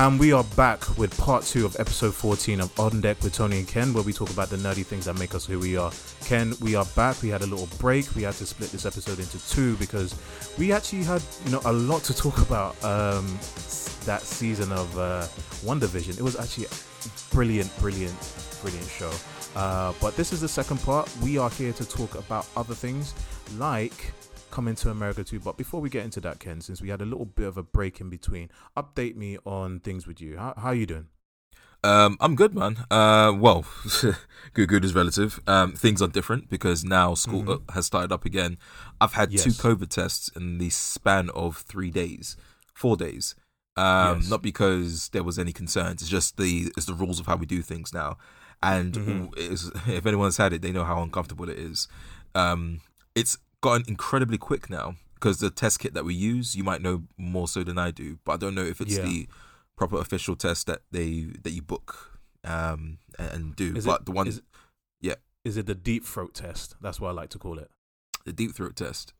And we are back with part two of episode 14 of On Deck with Tony and Ken, where we talk about the nerdy things that make us who we are. Ken, we are back. We had a little break. We had to split this episode into two because we actually had, you know, a lot to talk about um, that season of uh, WandaVision. It was actually a brilliant, brilliant, brilliant show. Uh, but this is the second part. We are here to talk about other things like coming to America too. But before we get into that, Ken, since we had a little bit of a break in between, update me on things with you. How how are you doing? Um, I'm good, man. Uh, well, good, good is relative. Um, things are different because now school Mhm. has started up again. I've had two COVID tests in the span of three days, four days. Um, Yes. not because there was any concerns. It's just the it's the rules of how we do things now. And Mhm. if anyone's had it, they know how uncomfortable it is. Um, it's gotten incredibly quick now because the test kit that we use, you might know more so than I do, but I don't know if it's Yeah. the proper official test that they that you book um and, do. Is but it- the one is- Is it the deep throat test? That's what I like to call it. the deep throat test.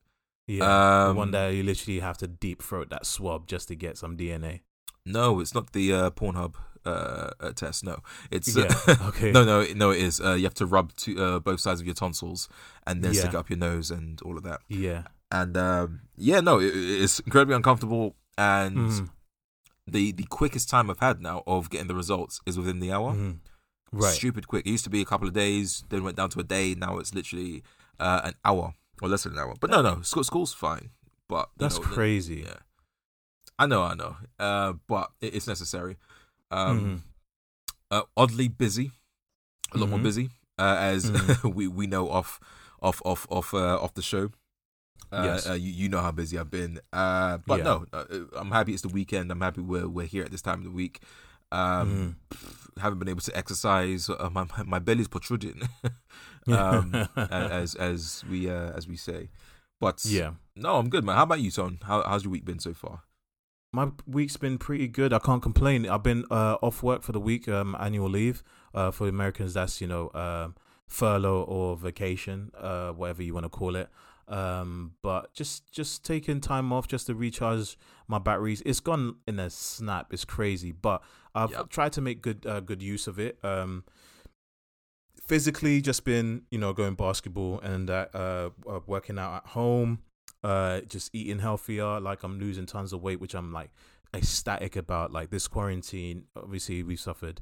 Yeah, the Um, one that you literally have to deep throat that swab just to get some DNA. No, it's not the uh, Pornhub uh, uh, test. No, it's Yeah, uh, okay. no, no, no. It is. Uh, you have to rub to, uh, both sides of your tonsils and then stick Yeah. it up your nose and all of that. Yeah. And um, yeah, no, it, it's incredibly uncomfortable. And Mhm. the the quickest time I've had now of getting the results is within the hour. Mhm. Right. Stupid quick. It used to be a couple of days, then went down to a day. Now it's literally uh, an hour or less than an hour. But no, no, school, school's fine. But That's know, crazy. Yeah, I know, I know. Uh, but it, it's necessary. Um, Mhm. uh, oddly busy, a lot more Mhm. busy, uh, as Mhm. we we know off off off off uh, off the show. Uh, Yes. uh, you, you know how busy I've been, uh, but Yeah. no, uh, I'm happy it's the weekend. I'm happy we're we're here at this time of the week. Um, Mhm. haven't been able to exercise. Uh, my my belly's protruding, um, as as we uh, as we say. But yeah. no, I'm good, man. How about you, Son? How how's your week been so far? My week's been pretty good. I can't complain. I've been uh, off work for the week, um, annual leave. Uh, for Americans, that's you know um, furlough or vacation, uh, whatever you want to call it. Um, but just just taking time off just to recharge my batteries. It's gone in a snap. It's crazy, but I've Yep. tried to make good uh, good use of it. Um, physically, just been you know going basketball and uh, uh, uh, working out at home uh just eating healthier like i'm losing tons of weight which i'm like ecstatic about like this quarantine obviously we've suffered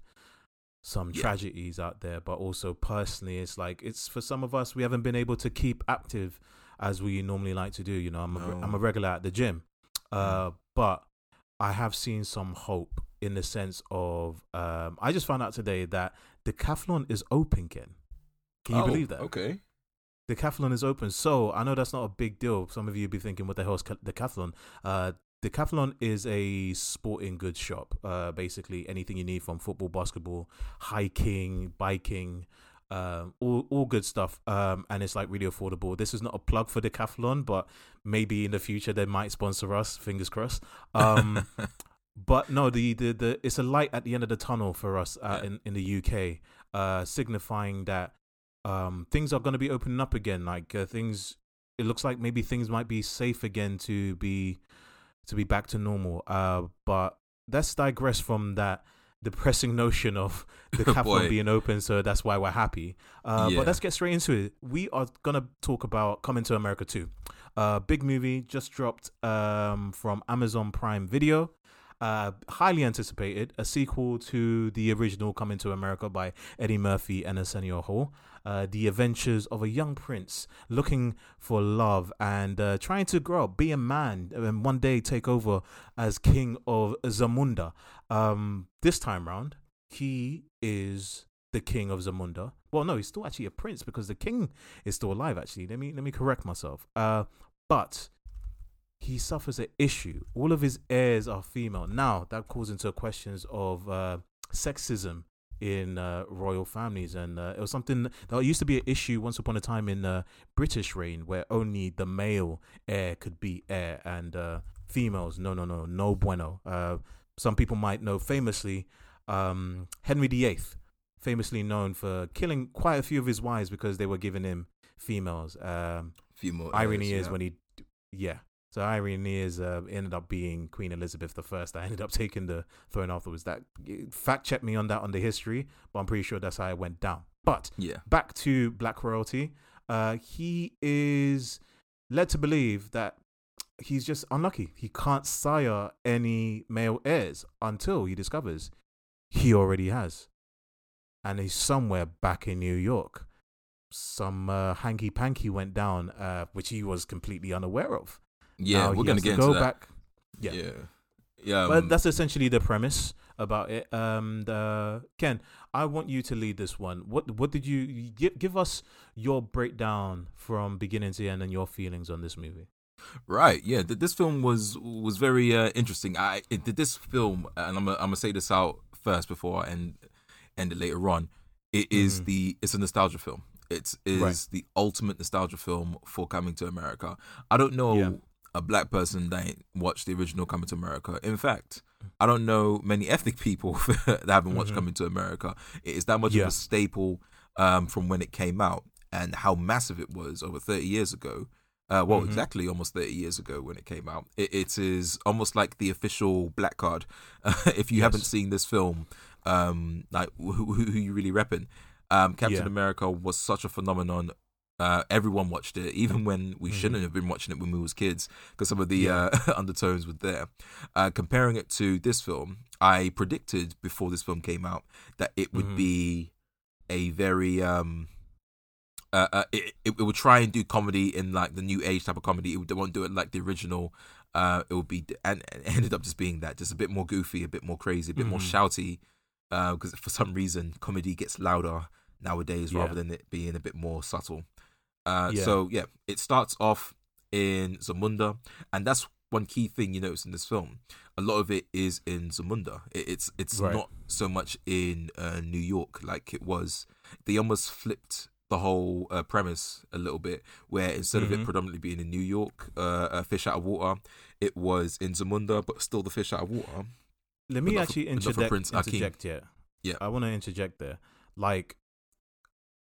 some Yeah. tragedies out there but also personally it's like it's for some of us we haven't been able to keep active as we normally like to do you know i'm a, No. I'm a regular at the gym uh but i have seen some hope in the sense of um i just found out today that decathlon is open Ken. can you Oh, believe that Okay. Decathlon is open. So I know that's not a big deal. Some of you be thinking, what the hell is ca- Decathlon? Uh, Decathlon is a sporting goods shop. Uh, basically, anything you need from football, basketball, hiking, biking, um, all, all good stuff. Um, and it's like really affordable. This is not a plug for Decathlon, but maybe in the future they might sponsor us. Fingers crossed. Um, but no, the, the the it's a light at the end of the tunnel for us uh, in in the UK, uh, signifying that um, things are going to be opening up again. Like uh, things, it looks like maybe things might be safe again to be to be back to normal. Uh, but let's digress from that depressing notion of the Boy. Decathlon being open, so that's why we're happy. Uh, Yeah. But let's get straight into it. We are gonna talk about Coming to America too. Uh, big movie just dropped um, from Amazon Prime Video. Uh, highly anticipated, a sequel to the original Coming to America by Eddie Murphy and Arsenio Hall. Uh, the adventures of a young prince looking for love and uh, trying to grow up, be a man, and one day take over as king of Zamunda. Um, this time round, he is the king of Zamunda. Well, no, he's still actually a prince because the king is still alive. Actually, let me let me correct myself. Uh, but he suffers an issue. All of his heirs are female. Now that calls into questions of uh, sexism in uh, royal families, and uh, it was something that used to be an issue once upon a time in uh, British reign, where only the male heir could be heir, and uh, females, no, no, no, no bueno. Uh, some people might know famously um, Henry VIII, famously known for killing quite a few of his wives because they were giving him females. Um, few more. irony heirs, is yeah. when he yeah So irony is, uh, ended up being Queen Elizabeth the First. I ended up taking the throne afterwards. That fact check me on that on the history, but I'm pretty sure that's how it went down. But Yeah. back to Black royalty. Uh, he is led to believe that he's just unlucky. He can't sire any male heirs until he discovers he already has, and he's somewhere back in New York. Some uh, hanky panky went down, uh, which he was completely unaware of. Yeah, Now we're gonna to get go that. back. Yeah. Yeah. Yeah. But um, that's essentially the premise about it. Um, the, Ken, I want you to lead this one. What what did you give? Give us your breakdown from beginning to end and your feelings on this movie. Right. Yeah. th- This film was was very uh, interesting. I it, did this film, and I'm gonna, I'm gonna say this out first before I end end it later on. It is Mhm. the it's a nostalgia film. It's Right. the ultimate nostalgia film for Coming to America. I don't know Yeah. A black person that ain't watched the original Coming to America. In fact, I don't know many ethnic people that haven't watched Mhm. Coming to America. It is that much Yeah. of a staple um, from when it came out and how massive it was over 30 years ago. Uh, well, Mhm. exactly almost 30 years ago when it came out. It, it is almost like the official black card. if you Yes. haven't seen this film, um, like who, who, who you really repping? Um, Captain Yeah. America was such a phenomenon. Uh, everyone watched it, even when we Mhm. shouldn't have been watching it when we was kids, because some of the Yeah. uh, undertones were there. Uh, comparing it to this film, I predicted before this film came out that it would Mhm. be a very um, uh, uh, it, it, would try and do comedy in like the new age type of comedy. It, won't do it like the original. Uh, it would be and, and ended up just being that, just a bit more goofy, a bit more crazy, a bit more Mhm. shouty. Because for some reason, comedy gets louder nowadays Yeah. rather than it being a bit more subtle. Uh, Yeah. So yeah, it starts off in Zamunda, and that's one key thing you notice in this film. A lot of it is in Zamunda. It, it's it's Right. not so much in uh, New York like it was. They almost flipped the whole uh, premise a little bit, where instead of Mhm. it predominantly being in New York, uh, a fish out of water, it was in Zamunda, but still the fish out of water. Let me for- actually for interject, interject here. Yeah. I want to interject there. Like,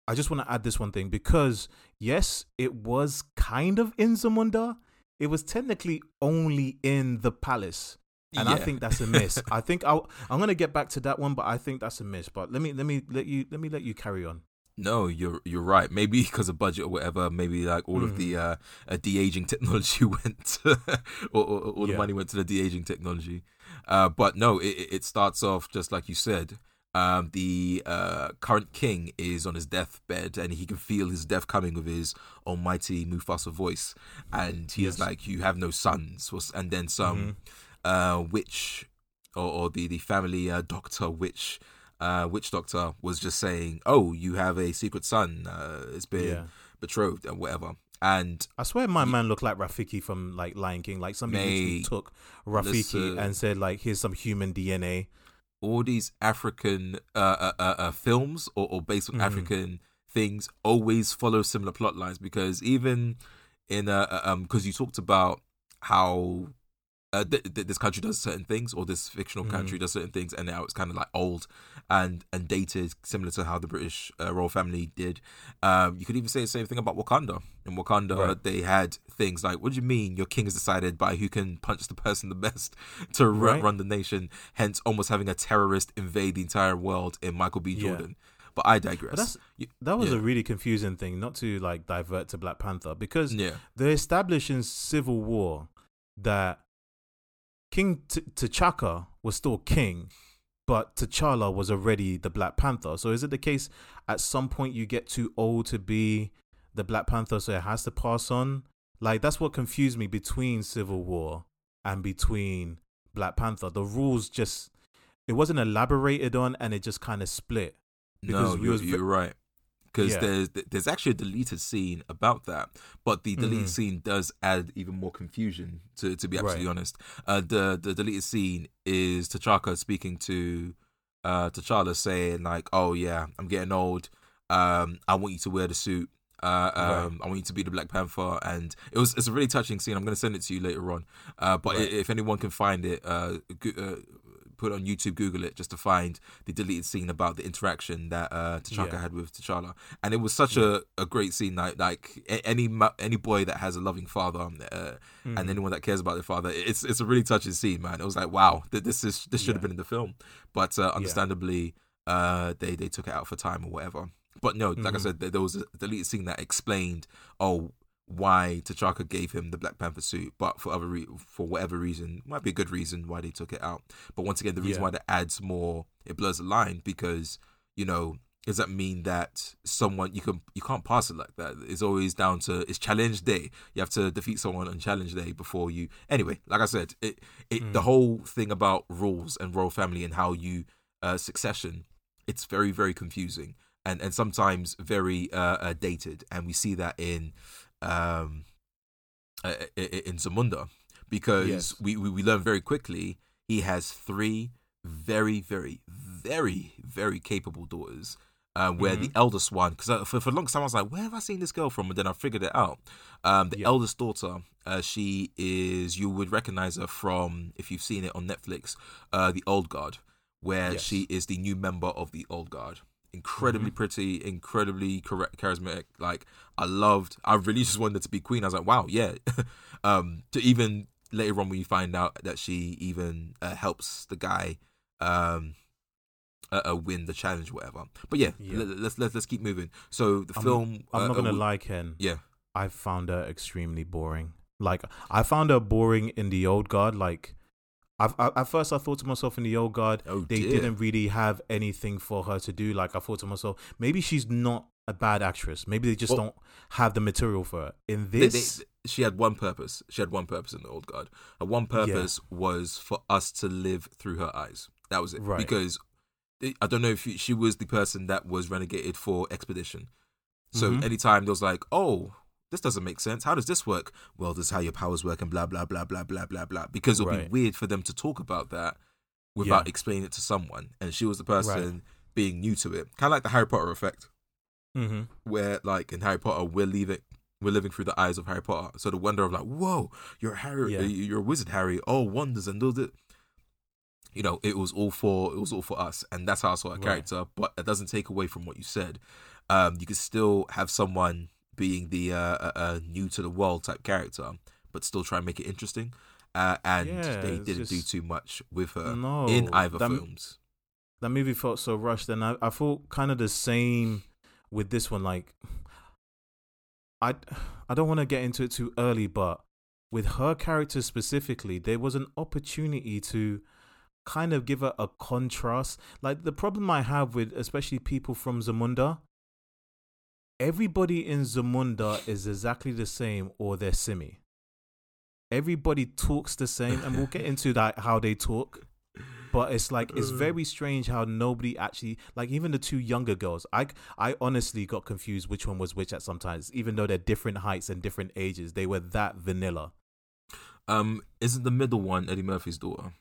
I just want to add this one thing because yes, it was kind of in Zamunda. It was technically only in the palace, and I think that's a miss. I think I'll, I'm gonna get back to that one, but I think that's a miss. But let me let me let you let me let you carry on. No, you're you're right. Maybe because of budget or whatever. Maybe like all of the uh, uh, de aging technology went, to, or, or all the money went to the de aging technology. Uh, but no, it, it starts off just like you said. Um, the uh, current king is on his deathbed, and he can feel his death coming with his almighty Mufasa voice, and he is like, "You have no sons," and then some uh, witch or, or the the family uh, doctor witch uh, witch doctor was just saying, "Oh, you have a secret son. Uh, it's been Yeah. betrothed and whatever." And I swear my man looked like Rafiki from like Lion King. Like somebody took Rafiki listen. and said like, "Here's some human DNA." All these African uh, uh, uh, uh, films or, or based on Mhm. African things always follow similar plot lines because even in uh, uh, um because you talked about how uh, th- th- this country does certain things or this fictional Mhm. country does certain things and now it's kind of like old and and dated similar to how the British uh, royal family did um you could even say the same thing about Wakanda in Wakanda Right. they had things like what do you mean your king is decided by who can punch the person the best to run, Right. run the nation hence almost having a terrorist invade the entire world in Michael B Yeah. Jordan but I digress But that was yeah. a really confusing thing. Not to like divert to Black Panther because yeah they're establishing Civil War that King T- T'Chaka was still king, but T'Challa was already the Black Panther. So is it the case at some point you get too old to be the Black Panther, so it has to pass on? Like that's what confused me between Civil War and between Black Panther. The rules just it wasn't elaborated on, and it just kind of split. Because no, we you're, was you're right. Because Yeah. there's there's actually a deleted scene about that, but the deleted Mhm. scene does add even more confusion. To to be absolutely Right. honest, uh, the the deleted scene is T'Chaka speaking to uh, T'Challa, saying like, "Oh yeah, I'm getting old. Um, I want you to wear the suit. Uh, um, I want you to be the Black Panther." And it was it's a really touching scene. I'm going to send it to you later on. Uh, but Right. if anyone can find it, uh, uh, put on YouTube, Google it, just to find the deleted scene about the interaction that uh, T'Chaka Yeah. had with T'Challa, and it was such a, a great scene. Like like any any boy that has a loving father, uh, Mm-hmm. and anyone that cares about their father, it's it's a really touching scene, man. It was like wow, th- this is this should have Yeah. been in the film, but uh, understandably, uh, they they took it out for time or whatever. But no, like I Mhm. said, there was a deleted scene that explained oh why T'Chaka gave him the Black Panther suit, but for other re- for whatever reason, might be a good reason why they took it out. But once again, the reason Yeah. why that adds more, it blurs the line because you know does that mean that someone you can you can't pass it like that? It's always down to it's challenge day. You have to defeat someone on challenge day before you. Anyway, like I said, it it the whole thing about rules and royal family and how you uh, succession, it's very very confusing and and sometimes very uh, uh, dated, and we see that in um uh, in Zamunda because Yes. we, we we learn very quickly he has three very very very very capable daughters. Um, where the eldest one, because for, for a long time I was like, where have I seen this girl from? And then I figured it out. Um, the Yeah. eldest daughter, uh, she is, you would recognize her from, if you've seen it on Netflix, uh, The Old Guard, where Yes. she is the new member of the Old Guard. Incredibly pretty, incredibly char- charismatic. Like, I loved, I really just wanted to be queen. I was like, wow, yeah. um, to even later on when you find out that she even uh, helps the guy um, uh, uh, win the challenge, whatever. But yeah, Yeah. Let, let's let's let's keep moving. So the I'm- film, I'm uh, not gonna uh, lie, Ken. Yeah, I found her extremely boring. Like I found her boring in the old guard. Like I've, I, at first I thought to myself in the old guard Oh, they dear. didn't really have anything for her to do. Like I thought to myself maybe she's not a bad actress. Maybe they just Well- don't have the material for her. In this, they- she had one purpose. She had one purpose in the old guard. Her one purpose was for us to live through her eyes. That was it. Right. Because I don't know if she, she was the person that was renegated for expedition. So Mhm. anytime there was like, oh, this doesn't make sense. How does this work? Well, this is how your powers work, and blah blah blah blah blah blah blah. Because it would Right. be weird for them to talk about that without Yeah. explaining it to someone. And she was the person being new to it, kind of like the Harry Potter effect hmm where like in Harry Potter we're leaving we're living through the eyes of Harry Potter. So the wonder of like, whoa, you're Harry, Yeah. uh, you're a wizard, Harry. Oh, wonders and that. You know, it was all for it was all for us, and that's how I saw a Right. character. But that doesn't take away from what you said. Um, you could still have someone being the uh, uh, new to the world type character, but still try and make it interesting. Uh, and Yeah, they didn't do too much with her No, in either that- films. that movie felt so rushed and I, I felt kind of the same with this one like i i don't want to get into it too early but with her character specifically there was an opportunity to kind of give her a contrast like the problem i have with especially people from zamunda everybody in zamunda is exactly the same or they're simi. Everybody talks the same and we'll get into that how they talk. But it's like it's very strange how nobody actually like even the two younger girls i i honestly got confused which one was which at sometimes even though they're different heights and different ages they were that vanilla. Um, isn't the middle one Eddie Murphy's daughter?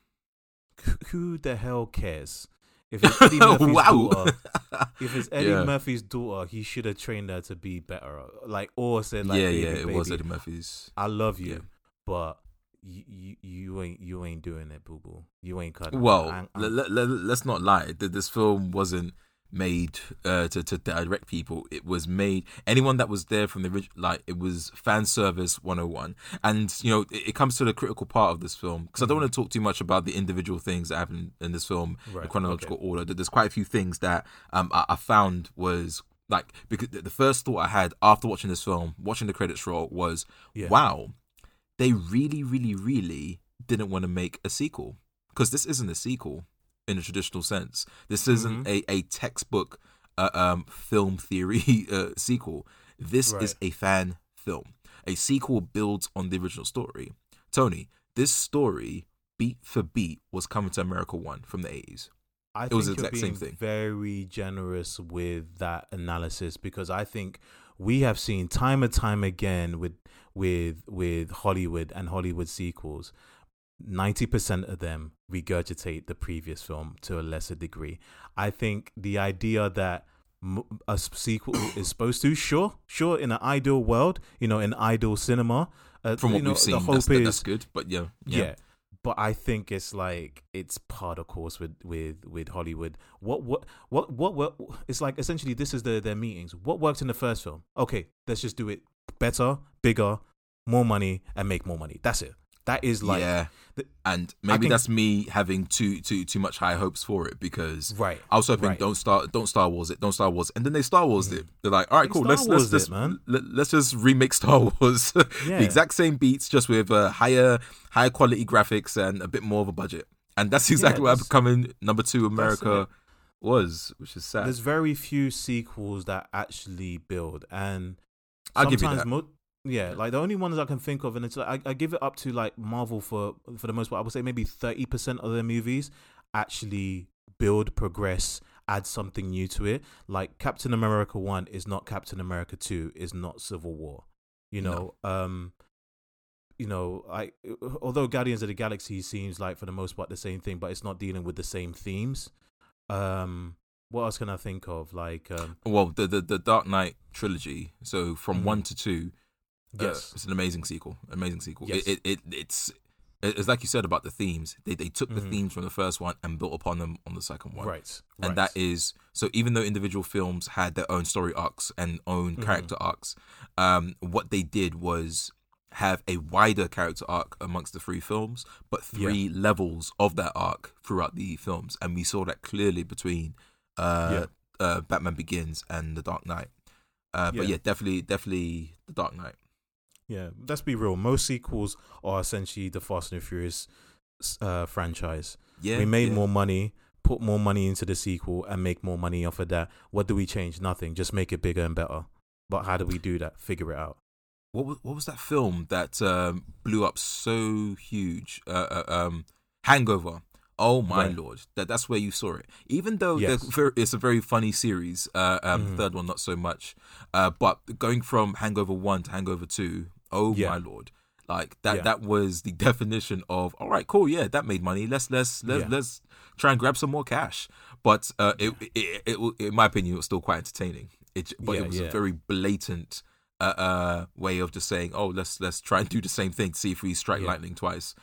who, who the hell cares if it's eddie murphy's daughter if it's eddie Yeah. murphy's daughter he should have trained her to be better like or said like yeah, baby, yeah, it was Eddie Murphy's. i love you Yeah. but you, you you ain't you ain't doing it boo boo you ain't cutting Well, let, let, let, let's not lie. Th- This film wasn't made uh, to to direct people. It was made anyone that was there from the original. Like it was fan service 101. And you know, it, it comes to the critical part of this film because I don't want to talk too much about the individual things that happen in this film in Right, chronological order. There- There's quite a few things that um I, I found was like because the the first thought I had after watching this film, watching the credits roll, was Yeah. wow, they really, really, really didn't want to make a sequel because this isn't a sequel in a traditional sense. This isn't Mm-hmm. a, a textbook uh, um, film theory uh, sequel. This is a fan film. A sequel builds on the original story. Tony, this story, beat for beat, was coming to America One from the 80s. I It think was the exact same being thing. very generous with that analysis because I think we have seen time and time again with with with Hollywood and Hollywood sequels. Ninety percent of them regurgitate the previous film to a lesser degree. I think the idea that a sequel is supposed to, sure, sure, in an ideal world, you know, in ideal cinema, uh, From what you know, we've seen, the hope that's, is that's good. But yeah, yeah. yeah. but I think it's like it's part of course with with with Hollywood. What what what what what? It's like essentially this is the their meetings. What worked in the first film? Okay, let's just do it better, bigger, more money, and make more money. That's it. That is like yeah, the- and maybe can- that's me having too too too much high hopes for it because right. I was hoping Right. don't start don't Star Wars it don't Star Wars and then they Star Wars it. They're like, all right, They cool, Star let's let's it, just man. Let, let's just remake Star Wars, Yeah. the exact same beats, just with uh, higher higher quality graphics and a bit more of a budget. And that's exactly what that's- becoming number two America was, which is sad. There's very few sequels that actually build, and I'll give you that. mo- yeah, like the only ones I can think of, and it's like I, I give it up to like Marvel for for the most part. I would say maybe thirty percent of their movies actually build, progress, add something new to it. Like Captain America One is not Captain America Two, is not Civil War. You know, um, you know, I although Guardians of the Galaxy seems like for the most part the same thing, but it's not dealing with the same themes. Um, what else can I think of? Like, um, Well, the, the the Dark Knight trilogy. So from Mhm. one to two, uh, yes, it's an amazing sequel. Amazing sequel. Yes. It, it, it it's it's like you said about the themes. They they took the Mhm. themes from the first one and built upon them on the second one. right, And right. that is so. Even though individual films had their own story arcs and own Mhm. character arcs, um, what they did was have a wider character arc amongst the three films, but three levels of that arc throughout the films, and we saw that clearly between uh, uh, Batman Begins and The Dark Knight. Uh, But Yeah. yeah, definitely, definitely The Dark Knight. Yeah, let's be real. Most sequels are essentially the Fast and the Furious uh, franchise. Yeah, we made yeah. more money, put more money into the sequel, and make more money off of that. What do we change? Nothing. Just make it bigger and better. But how do we do that? Figure it out. What was what was that film that um, blew up so huge? Uh, uh, um, Hangover. Oh my Right. lord, that that's where you saw it. Even though Yes. ver- it's a very funny series, uh, um, Mhm. third one not so much. Uh, but going from Hangover one to Hangover two, oh Yeah. my lord, like that Yeah. that was the definition of all right, cool, yeah, that made money. Let's let's let's Yeah. let's try and grab some more cash. But uh, it, it, it, it in my opinion, it was still quite entertaining. It but it was a very blatant uh, uh, way of just saying, "Oh, let's let's try and do the same thing, see if we strike lightning twice."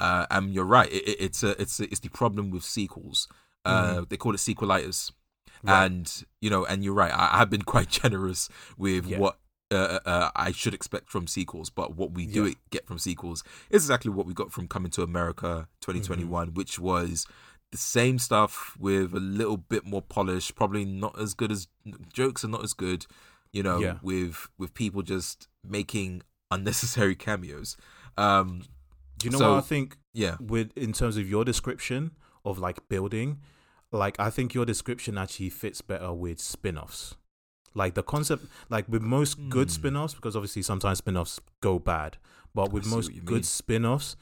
Uh, and you're right; it, it, it's a, it's a, it's the problem with sequels. Uh, They call it sequelitis, Mm-hmm. Right. and you know, and you're right. I, I've been quite generous with what uh, uh, I should expect from sequels, but what we do Yeah. get from sequels is exactly what we got from Coming to America 2021, Mm-hmm. which was the same stuff with a little bit more polish, probably not as good as jokes are not as good, you know, Yeah. with with people just making unnecessary cameos. Um, Do you know So- what I think? yeah, With in terms of your description of like building, like I think your description actually fits better with spin-offs. Like the concept, like with most good Hmm. spin-offs, because obviously sometimes spin-offs go bad, but with most you mean. good spin-offs,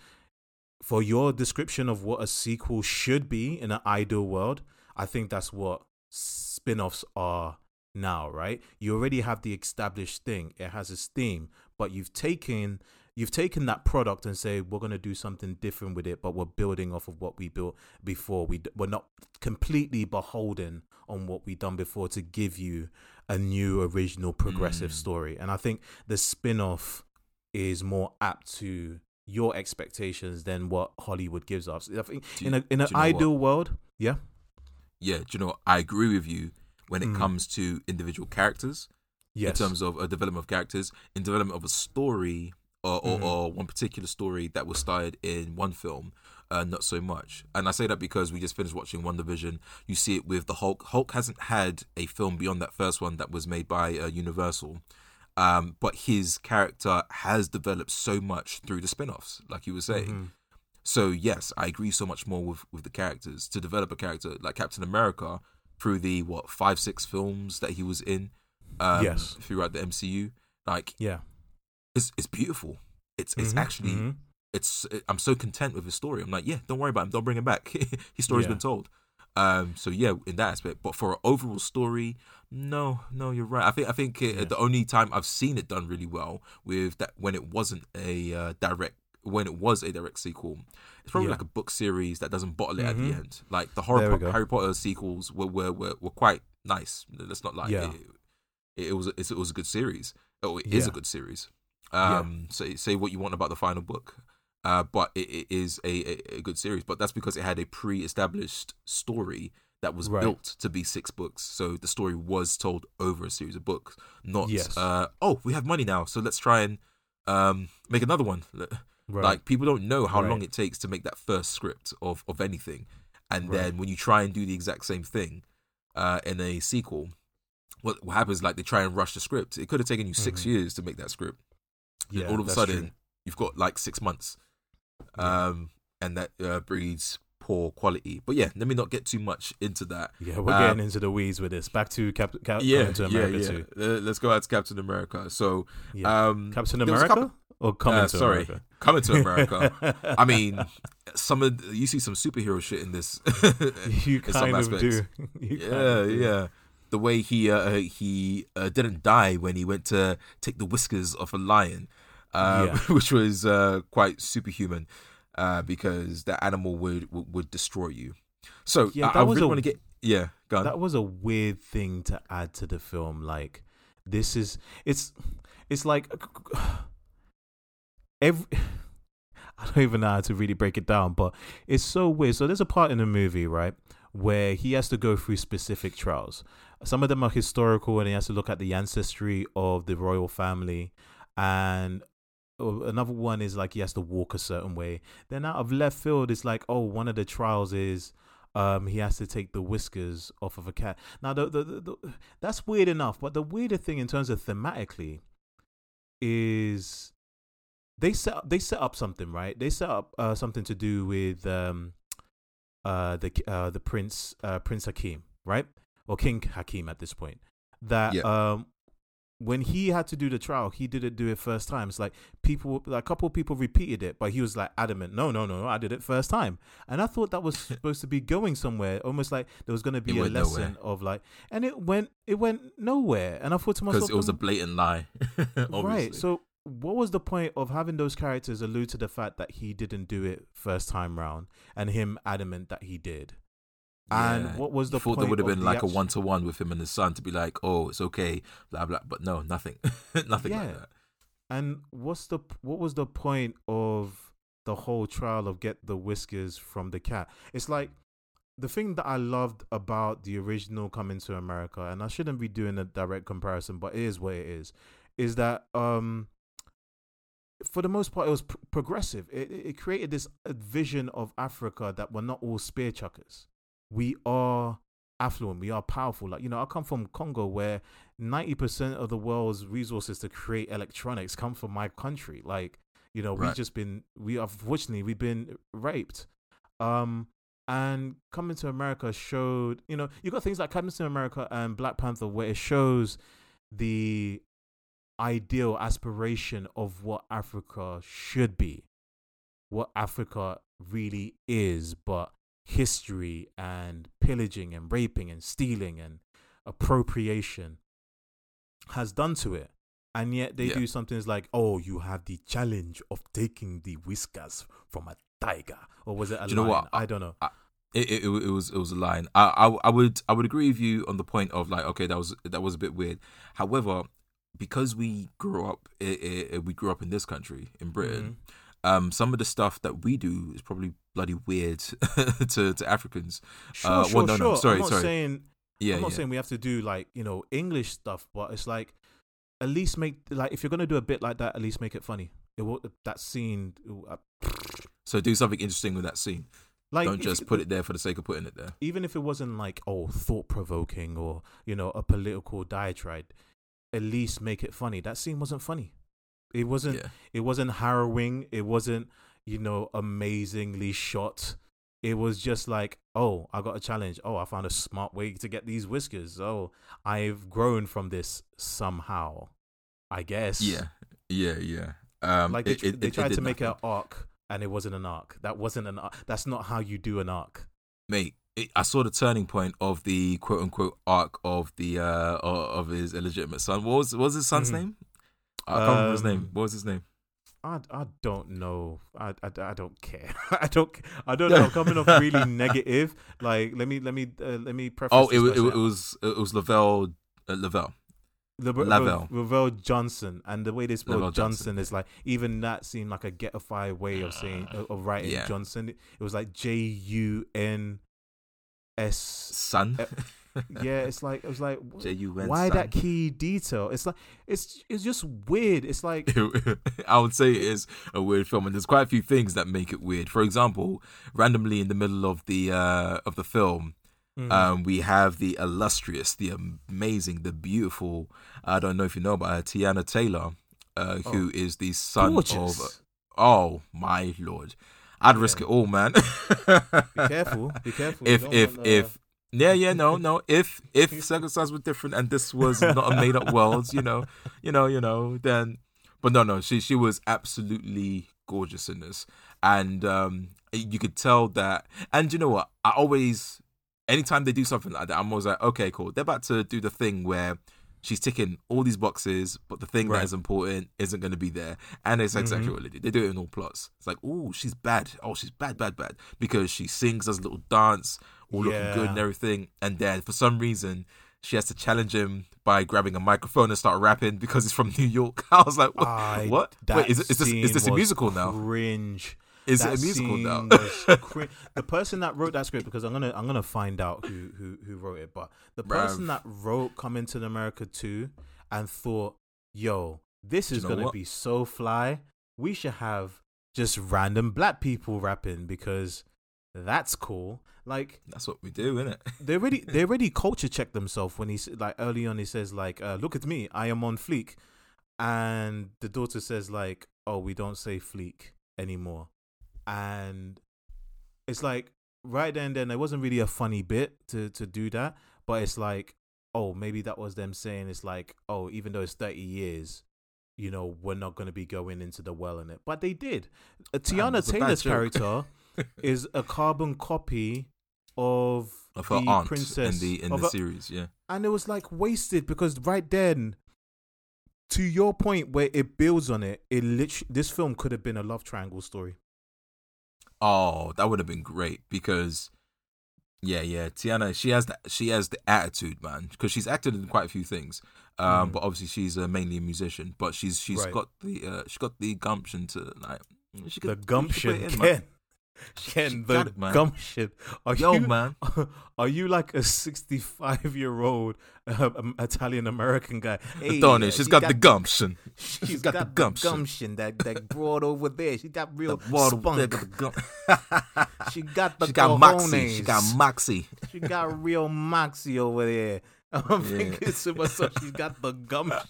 for your description of what a sequel should be in an ideal world, I think that's what spin-offs are now, right? You already have the established thing. It has its theme, but you've taken you've taken that product and say we're going to do something different with it, but we're building off of what we built before. We d- we're not completely beholden on what we've done before to give you a new original progressive Mm. story. And I think the spin-off is more apt to your expectations than what Hollywood gives us. I think Do in a in an know what? ideal world, yeah, yeah. Do you know? what? I agree with you when it Mhm. comes to individual characters. yes, in terms of a development of characters, in development of a story or, or, Mhm. or one particular story that was started in one film, uh, not so much. And I say that because we just finished watching WandaVision. You see it with the Hulk. Hulk hasn't had a film beyond that first one that was made by uh, Universal. Um, but his character has developed so much through the spin-offs, like you were saying. Mhm. So yes, I agree so much more with with the characters to develop a character like Captain America through the what five six films that he was in. Um, Yes. throughout the MCU, like yeah, it's it's beautiful. It's it's Mhm, actually mhm. it's I'm so content with his story. I'm like, yeah, don't worry about him. Don't bring him back. his story's Yeah. been told. Um, so yeah, in that aspect. But for an overall story, no, no, you're right. I think I think uh, Yeah. the only time I've seen it done really well with that when it wasn't a uh, direct when it was a direct sequel, it's probably Yeah. like a book series that doesn't bottle it at the Mhm. end. Like the horror po- Harry Potter sequels were were, were were quite nice. Let's not lie. Yeah. It, it was it was a good series. Oh, it is Yeah. a good series. Yeah. Um, say say what you want about the final book. uh, but it, it is a, a, good series. But that's because it had a pre-established story that was Right. built to be six books. So the story was told over a series of books, not Yes. uh, oh we have money now, so let's try and um, make another one. Right. Like people don't know how Right. long it takes to make that first script of of anything, and then when you try and do the exact same thing uh, in a sequel, what, what happens? Like they try and rush the script. It could have taken you 6 Mhm. years to make that script. Yeah, all of a sudden, true. you've got like six months, Yeah. um, and that uh, breeds poor quality. But yeah, let me not get too much into that. yeah, we're um, getting into the weeds with this. Back to Cap, Cap yeah, to America yeah, too. yeah. Uh, let's go out to Captain America. So, Yeah. um, Captain there was a America couple- or Coming uh, to sorry, America? coming to America. I mean, some of the- you see some superhero shit in this. you in some kind of aspects. do. You yeah, of do. The way he uh, he uh, didn't die when he went to take the whiskers off a lion, um, Yeah. which was uh, quite superhuman, uh, because that animal would would, would destroy you. So Yeah, I, that I was really want to get yeah, go. That was a weird thing to add to the film. Like, this is it's it's like every. I don't even know how to really break it down, but it's so weird. So there's a part in the movie, right, where he has to go through specific trials. Some of them are historical, and he has to look at the ancestry of the royal family, and uh, another one is like he has to walk a certain way. Then out of left field, it's like, oh, one of the trials is um, he has to take the whiskers off of a cat. Now, the, the, the, that's weird enough, but the weirder thing in terms of thematically is they set up, they set up something right. They set up uh, something to do with um, uh, the uh, the prince uh, Prince Hakim, right, or King Hakim at this point. That Yeah. um, when he had to do the trial, he didn't do it first time. It's like people, like, a couple of people repeated it, but he was like adamant, no, no, no, no, I did it first time. And I thought that was supposed to be going somewhere, almost like there was going to be It a lesson nowhere. of like, and it went, it went nowhere. And I thought to myself, because it was a "Mm, blatant lie. right. So what was the point of having those characters allude to the fact that he didn't do it first time round, and him adamant that he did? And Yeah. what was the You thought point there would have been like a one to one with him and his son to be like, oh, it's okay, blah blah. But no, nothing, nothing Yeah. like that. And what's the what was the point of the whole trial of get the whiskers from the cat? It's like the thing that I loved about the original Coming to America, and I shouldn't be doing a direct comparison, but it is what it is, is that um for the most part it was pr- progressive. It, it it created this uh, vision of Africa that we're not all spear chuckers. We are affluent. We are powerful. Like you know, I come from Congo where ninety percent of the world's resources to create electronics come from my country. Like you know, we've just been we unfortunately we've been raped. Um, and coming to America showed you know you got things like coming to America and Black Panther where it shows the ideal aspiration of what Africa should be, what Africa really is, but history and pillaging and raping and stealing and appropriation has done to it. And yet they Yeah. do something like, oh, you have the challenge of taking the whiskers from a tiger, or was it a Do you know what? I don't know. It, it, it was it was a line. I, I I would I would agree with you on the point of like okay that was that was a bit weird. However, because we grew up i i we grew up in this country in Britain, Mm-hmm. Um, some of the stuff that we do is probably bloody weird to to Africans. Sure, Uh, sure, well, no, no, sure. sorry, I'm not sorry. saying Yeah, I'm not yeah. saying we have to do like you know English stuff, but it's like at least make like if you're gonna do a bit like that, at least make it funny. It will that scene will- uh, So do something interesting with that scene. like Don't just put it there for the sake of putting it there. even if it wasn't like oh thought provoking or you know a political diatribe. At least make it funny. That scene wasn't funny. It wasn't. Yeah, It wasn't harrowing. It wasn't you know amazingly shot. It was just like, oh, I got a challenge. Oh, I found a smart way to get these whiskers. Oh, I've grown from this somehow. I guess. yeah, yeah, yeah. Um, Like they, it- they it- tried to make an arc, and it wasn't an arc. That wasn't an arc. That's not how you do an arc. mate. I saw the turning point of the quote unquote arc of the uh of his illegitimate son. What was what was his son's Mhm. name? I can't remember his name. Um, What was his name? I, I don't know. I, I, I don't care. I don't I don't know. I'm coming off really negative. Like let me let me uh, let me preface. Oh, it, it, it was it was Lavelle uh, Lavelle. Lavelle. Lavelle Johnson, and the way they spelled Johnson, Johnson. is like even that seemed like a getified way of saying of writing Yeah. Johnson. It was like J U N S. Son. Yeah, it's like it was like J U N. why that key detail? It's like it's it's just weird. It's like I would say it is a weird film, and there's quite a few things that make it weird. For example, randomly in the middle of the uh, of the film, mhm. um, we have the illustrious, the amazing, the beautiful. I don't know if you know about her, Teyana Taylor, uh, who is the son gorgeous. of. Oh my lord, I'd risk it all, man. be careful, be careful. If if uh, if yeah yeah no no. If if circumstances were different and this was not a made up world you know you know you know then but no no she she was absolutely gorgeous in this. And um you could tell that and you know what? I always anytime they do something like that i'm always like okay cool. They're about to do the thing where she's ticking all these boxes but the thing Right. that is important isn't going to be there. And it's exactly Mhm. what they do. They do it in all plots. It's like oh she's bad. Oh she's bad bad bad. Because she sings does a little dance all looking good and everything and then for some reason she has to challenge him by grabbing a microphone and start rapping because he's from New York. I was like, what? I- what? Wait, is, is this is this a musical now? Cringe. Is that it a musical now? the person that wrote that script, because I'm gonna I'm gonna find out who who who wrote it, but the person Bruv. that wrote Coming to America 2 and thought, yo, this you is know gonna what? be so fly. We should have just random black people rapping because that's cool. Like That's what we do, isn't it? they already they already culture checked themselves when he's like early on he says like uh, look at me I am on fleek. And the daughter says like oh we don't say fleek anymore. And it's like right then then it wasn't really a funny bit to to do that but it's like oh maybe that was them saying it's like oh even though it's 30 years you know we're not going to be going into the well in it. But they did. Uh, teyana that's a bad taylor's character is a carbon copy of Of her the aunt princess in the in the her- series, yeah. and it was like wasted because right then to your point where it builds on it it literally this film could have been a love triangle story Oh, that would have been great because, yeah, yeah, Teyana, she has that, she has the attitude, man, because she's acted in quite a few things. Um, Mm. but obviously she's uh, mainly a musician, but she's she's Right. got the uh, she got the gumption to like she could, the she could gumption in, man. ken ken got the it, man. gumption are Yo, you man. are you like a 65 year old uh, um, italian american guy hey, Donnie, uh, she's she got, the gumption. she's got got, the gumption. gumption that that broad over there she got real water spunk the gump. she got the she got moxie. She got moxie. She got real moxie over there. I'm Yeah. thinking to myself, she's got the gumption.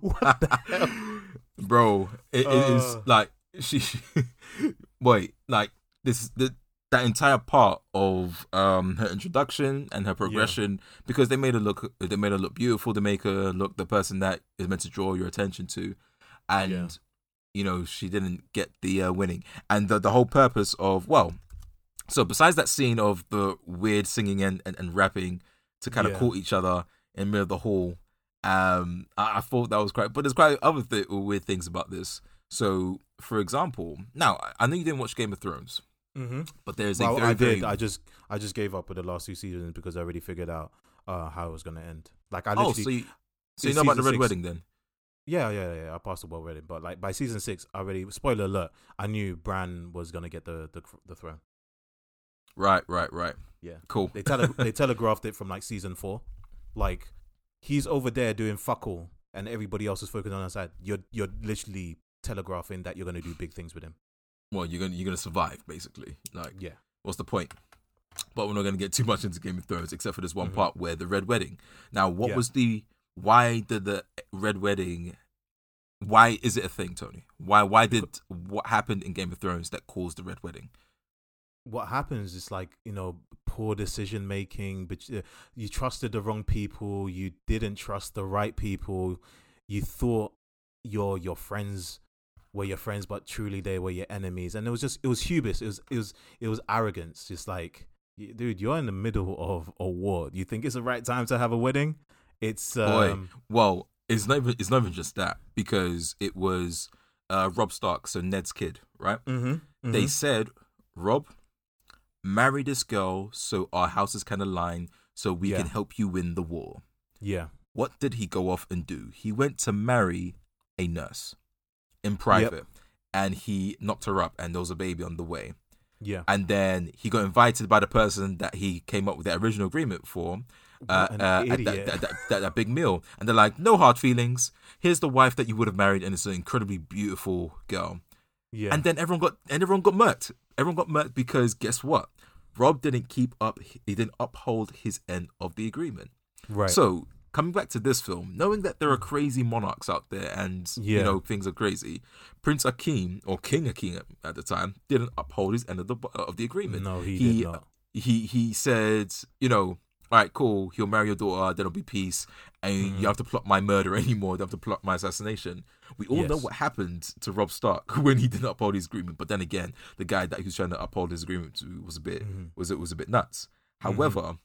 What the hell? bro. It, it is Uh. like she. wait, like this the that entire part of um her introduction and her progression because they made her look they made her look beautiful. They make her look the person that is meant to draw your attention to, and Yeah. you know she didn't get the uh, winning. And the the whole purpose of well, so besides that scene of the weird singing and and, and rapping to kind of Yeah. court each other in the middle of the hall. Um, I, I thought that was quite, but there's quite other th- weird things about this. So, for example, now I know you didn't watch Game of Thrones, Mm-hmm. but there's a Well, very, I did. very I just, I just gave up with the last two seasons because I already figured out uh, how it was gonna end. Like I oh, literally, so you, so you know about the season Red six. Wedding then? yeah, yeah, yeah. I passed the well wedding, but like by season six, I already. Spoiler alert! I knew Bran was gonna get the the, the throne. Right, right, right. Yeah. Cool. They tele- they telegraphed it from like season four. Like he's over there doing fuck all, and everybody else is focused on the side. You're you're literally telegraphing that you're gonna do big things with him. Well, you're gonna you're gonna survive basically. Like, Yeah. what's the point? But we're not gonna get too much into Game of Thrones, except for this one Mhm. part where the Red Wedding. Now, what Yeah. was the? Why did the Red Wedding? Why is it a thing, Tony? Why why did what happened in Game of Thrones that caused the Red Wedding? What happens is like you know poor decision making, but uh, you trusted the wrong people. You didn't trust the right people. You thought your your friends were your friends, but truly they were your enemies. And it was just it was hubris. It was it was it was arrogance. Just like dude, you're in the middle of a war. You think it's the right time to have a wedding? It's Boy, um, well, it's not even it's not even just that because it was uh, Robb Stark, so Ned's kid, right? Mm-hmm, They mhm. said, Robb, marry this girl so our houses can align, so we Yeah. can help you win the war. yeah what did he go off and do? He went to marry a nurse in private, and he knocked her up, and there was a baby on the way. Yeah. And then he got invited by the person that he came up with the original agreement for. Uh, uh, at idiot. that, that, that, that, that big meal, and they're like, "No hard feelings. Here's the wife that you would have married, and it's an incredibly beautiful girl." Yeah. And then everyone got and everyone got murked. Everyone got murked because guess what? Robb didn't keep up. He didn't uphold his end of the agreement. right. So coming back to this film, knowing that there are crazy monarchs out there and you know things are crazy, Prince Akeem or King Akeem at, the time didn't uphold his end of the of the agreement. no, he, he did not. he he said, you know, all right, cool. He'll marry your daughter. Then it'll be peace, and Mhm. you have to plot my murder anymore. You have to plot my assassination. We all know what happened to Robb Stark when he didn't uphold his agreement. But then again, the guy that he was trying to uphold his agreement to was a bit Mhm. was it was a bit nuts. Mm-hmm. However,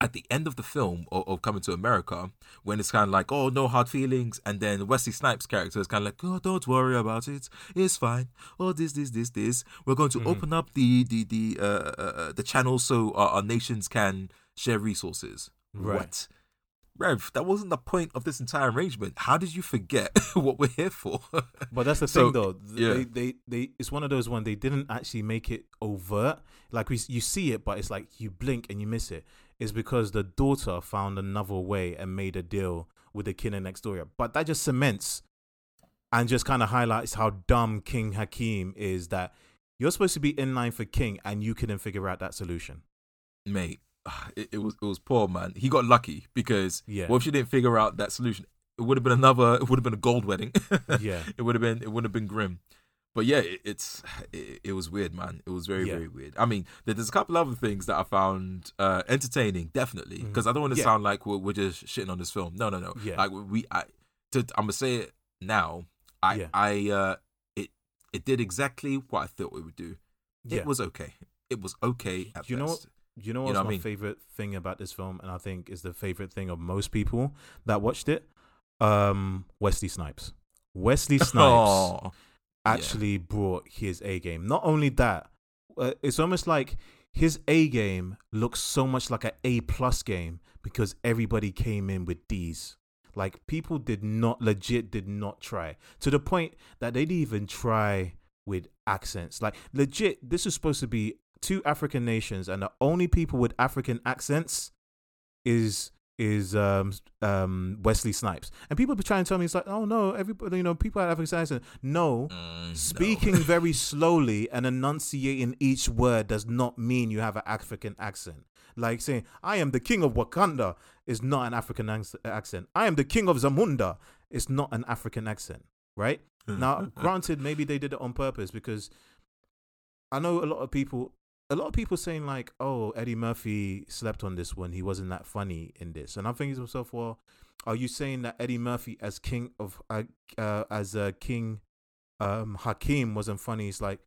at the end of the film of, of Coming to America, when it's kind of like, oh, no hard feelings, and then Wesley Snipes' character is kind of like, oh, don't worry about it, it's fine. Oh, this, this, this, this. We're going to Mhm. open up the the the uh, uh, uh, the channels so our, our nations can share resources. Right. What? Rev, that wasn't the point of this entire arrangement. How did you forget what we're here for? But that's the So, thing, though. Th- yeah. They, they, they, it's one of those when they didn't actually make it overt. Like we, you see it, but it's like you blink and you miss it. It's because the daughter found another way and made a deal with the king next door. But that just cements and just kind of highlights how dumb King Hakim is. That you're supposed to be in line for king, and you couldn't figure out that solution. Mate, ah, it, it was it was poor man. He got lucky because Yeah. what if she didn't figure out that solution? It would have been another. It would have been a gold wedding. Yeah. it would have been. It would have been grim. But yeah, it, it's it, it was weird, man. It was very Yeah. very weird. I mean, there's a couple other things that I found uh, entertaining, definitely, because I don't want to Yeah. sound like we're, we're just shitting on this film. No, no, no. Yeah. Like we, I, to, I'm gonna say it now. I, Yeah. I, uh, it, it did exactly what I thought it would do. Yeah. It was okay. It was okay at You know best. You know You what's know what I my mean? favorite thing about this film, and I think is the favorite thing of most people that watched it? Um, Wesley Snipes. Wesley Snipes Aw. Actually brought his A game. Not only that, uh, it's almost like his A game looks so much like an A plus game because everybody came in with D's. Like people did not legit did not try to the point that they didn't even try with accents. Like legit, this is supposed to be two African nations, and the only people with African accents is is um um Wesley Snipes. And people be trying to tell me it's like, oh no, everybody you know people have African accent. No, Mm, no. Speaking very slowly and enunciating each word does not mean you have an African accent. Like saying, I am the king of Wakanda is not an African accent. I am the king of Zamunda is not an African accent, right? Now, granted, maybe they did it on purpose because I know a lot of people, a lot of people saying like, "Oh, Eddie Murphy slept on this one. He wasn't that funny in this." And I'm thinking to myself, "Well, are you saying that Eddie Murphy as king of uh, uh, as a king um, Hakim wasn't funny?" It's like,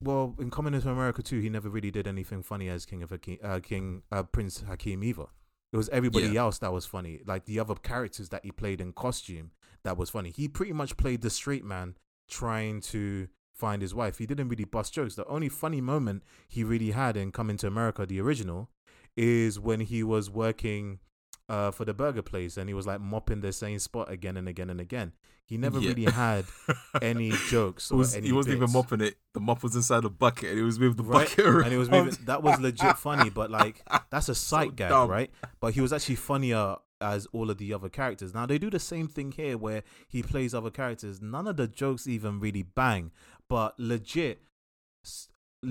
well, in Coming into America too, he never really did anything funny as King of Hakim, uh, King uh, Prince Hakim either. It was everybody Yeah. else that was funny, like the other characters that he played in costume that was funny. He pretty much played the straight man trying to find his wife. He didn't really bust jokes. The only funny moment he really had in Coming to America, the original, is when he was working uh, for the burger place and he was like mopping the same spot again and again and again. He never Yeah. really had any jokes. Or was, any he wasn't even mopping it. The mop was inside a bucket, and he was moving the Right, bucket around. and it was moving. That was legit funny, but like that's a sight gag, dumb. right? But he was actually funnier as all of the other characters. Now they do the same thing here, where he plays other characters. None of the jokes even really bang, but legit.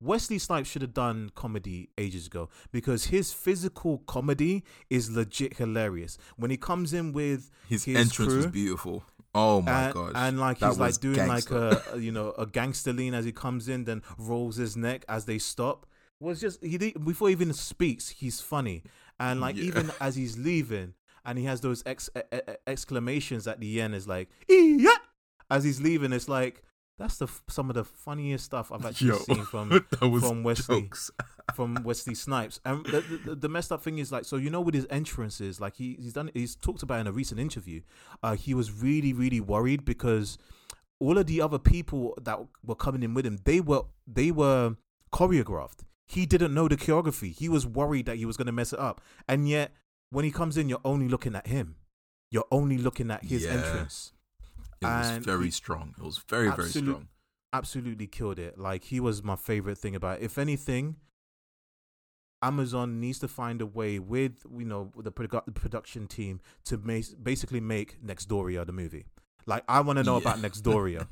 Wesley Snipes should have done comedy ages ago because his physical comedy is legit hilarious. When he comes in with His, his entrance was beautiful. Oh my gosh! and like That he's like doing gangster. like a, you know a gangster lean as he comes in, then rolls his neck as they stop. Was just he did, before he even speaks, he's funny, and like Yeah. even as he's leaving, and he has those ex, e- e- exclamations at the end, is like yeah, as he's leaving, it's like that's the some of the funniest stuff I've actually Yo, seen from from Wesley jokes. from Wesley Snipes. And the, the, the messed up thing is like, so you know, with his entrances, like he, he's done, he's talked about in a recent interview. Uh, he was really, really worried because all of the other people that were coming in with him, they were they were choreographed. He didn't know the choreography. He was worried that he was going to mess it up, and yet when he comes in, you're only looking at him. You're only looking at his Yeah. entrance. It was And very strong. It was very very strong. Absolutely killed it. Like he was my favorite thing about it. If anything, Amazon needs to find a way with you know the, produ- the production team to basically make Nextdoria the movie. Like I want to know Yeah. about Nextdoria.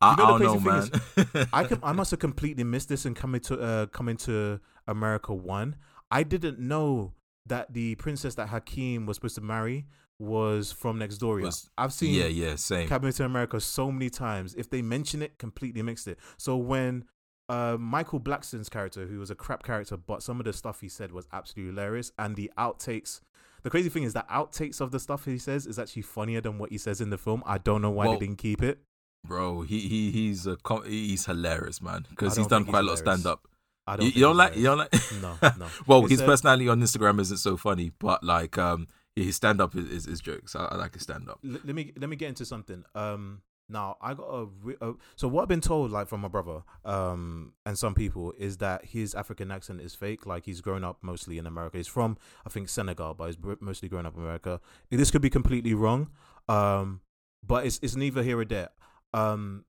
I, You know I don't know, man. I can, I must have completely missed this and coming to uh, coming to America one. I didn't know that the princess that Hakeem was supposed to marry was from Nextdoria. Was- I've seen yeah, yeah, same. Coming to America so many times. If they mention it, completely mixed it. So when uh, Michael Blackson's character, who was a crap character, but some of the stuff he said was absolutely hilarious, and the outtakes. The crazy thing is that outtakes of the stuff he says is actually funnier than what he says in the film. I don't know why Well, they didn't keep it. Bro, he he he's a he's hilarious, man. Because he's done quite a lot of stand up. I don't. you think don't he's like you don't like No, no. well, It's his a- personality on Instagram isn't so funny, but like um his stand up is, is, is jokes. I, I like his stand up. L- let me let me get into something. Um, now I got a, re- uh, so what I've been told, like from my brother, um, and some people, is that his African accent is fake. Like he's grown up mostly in America. He's from I think Senegal, but he's mostly grown up in America. This could be completely wrong, um, but it's it's neither here or there. Um,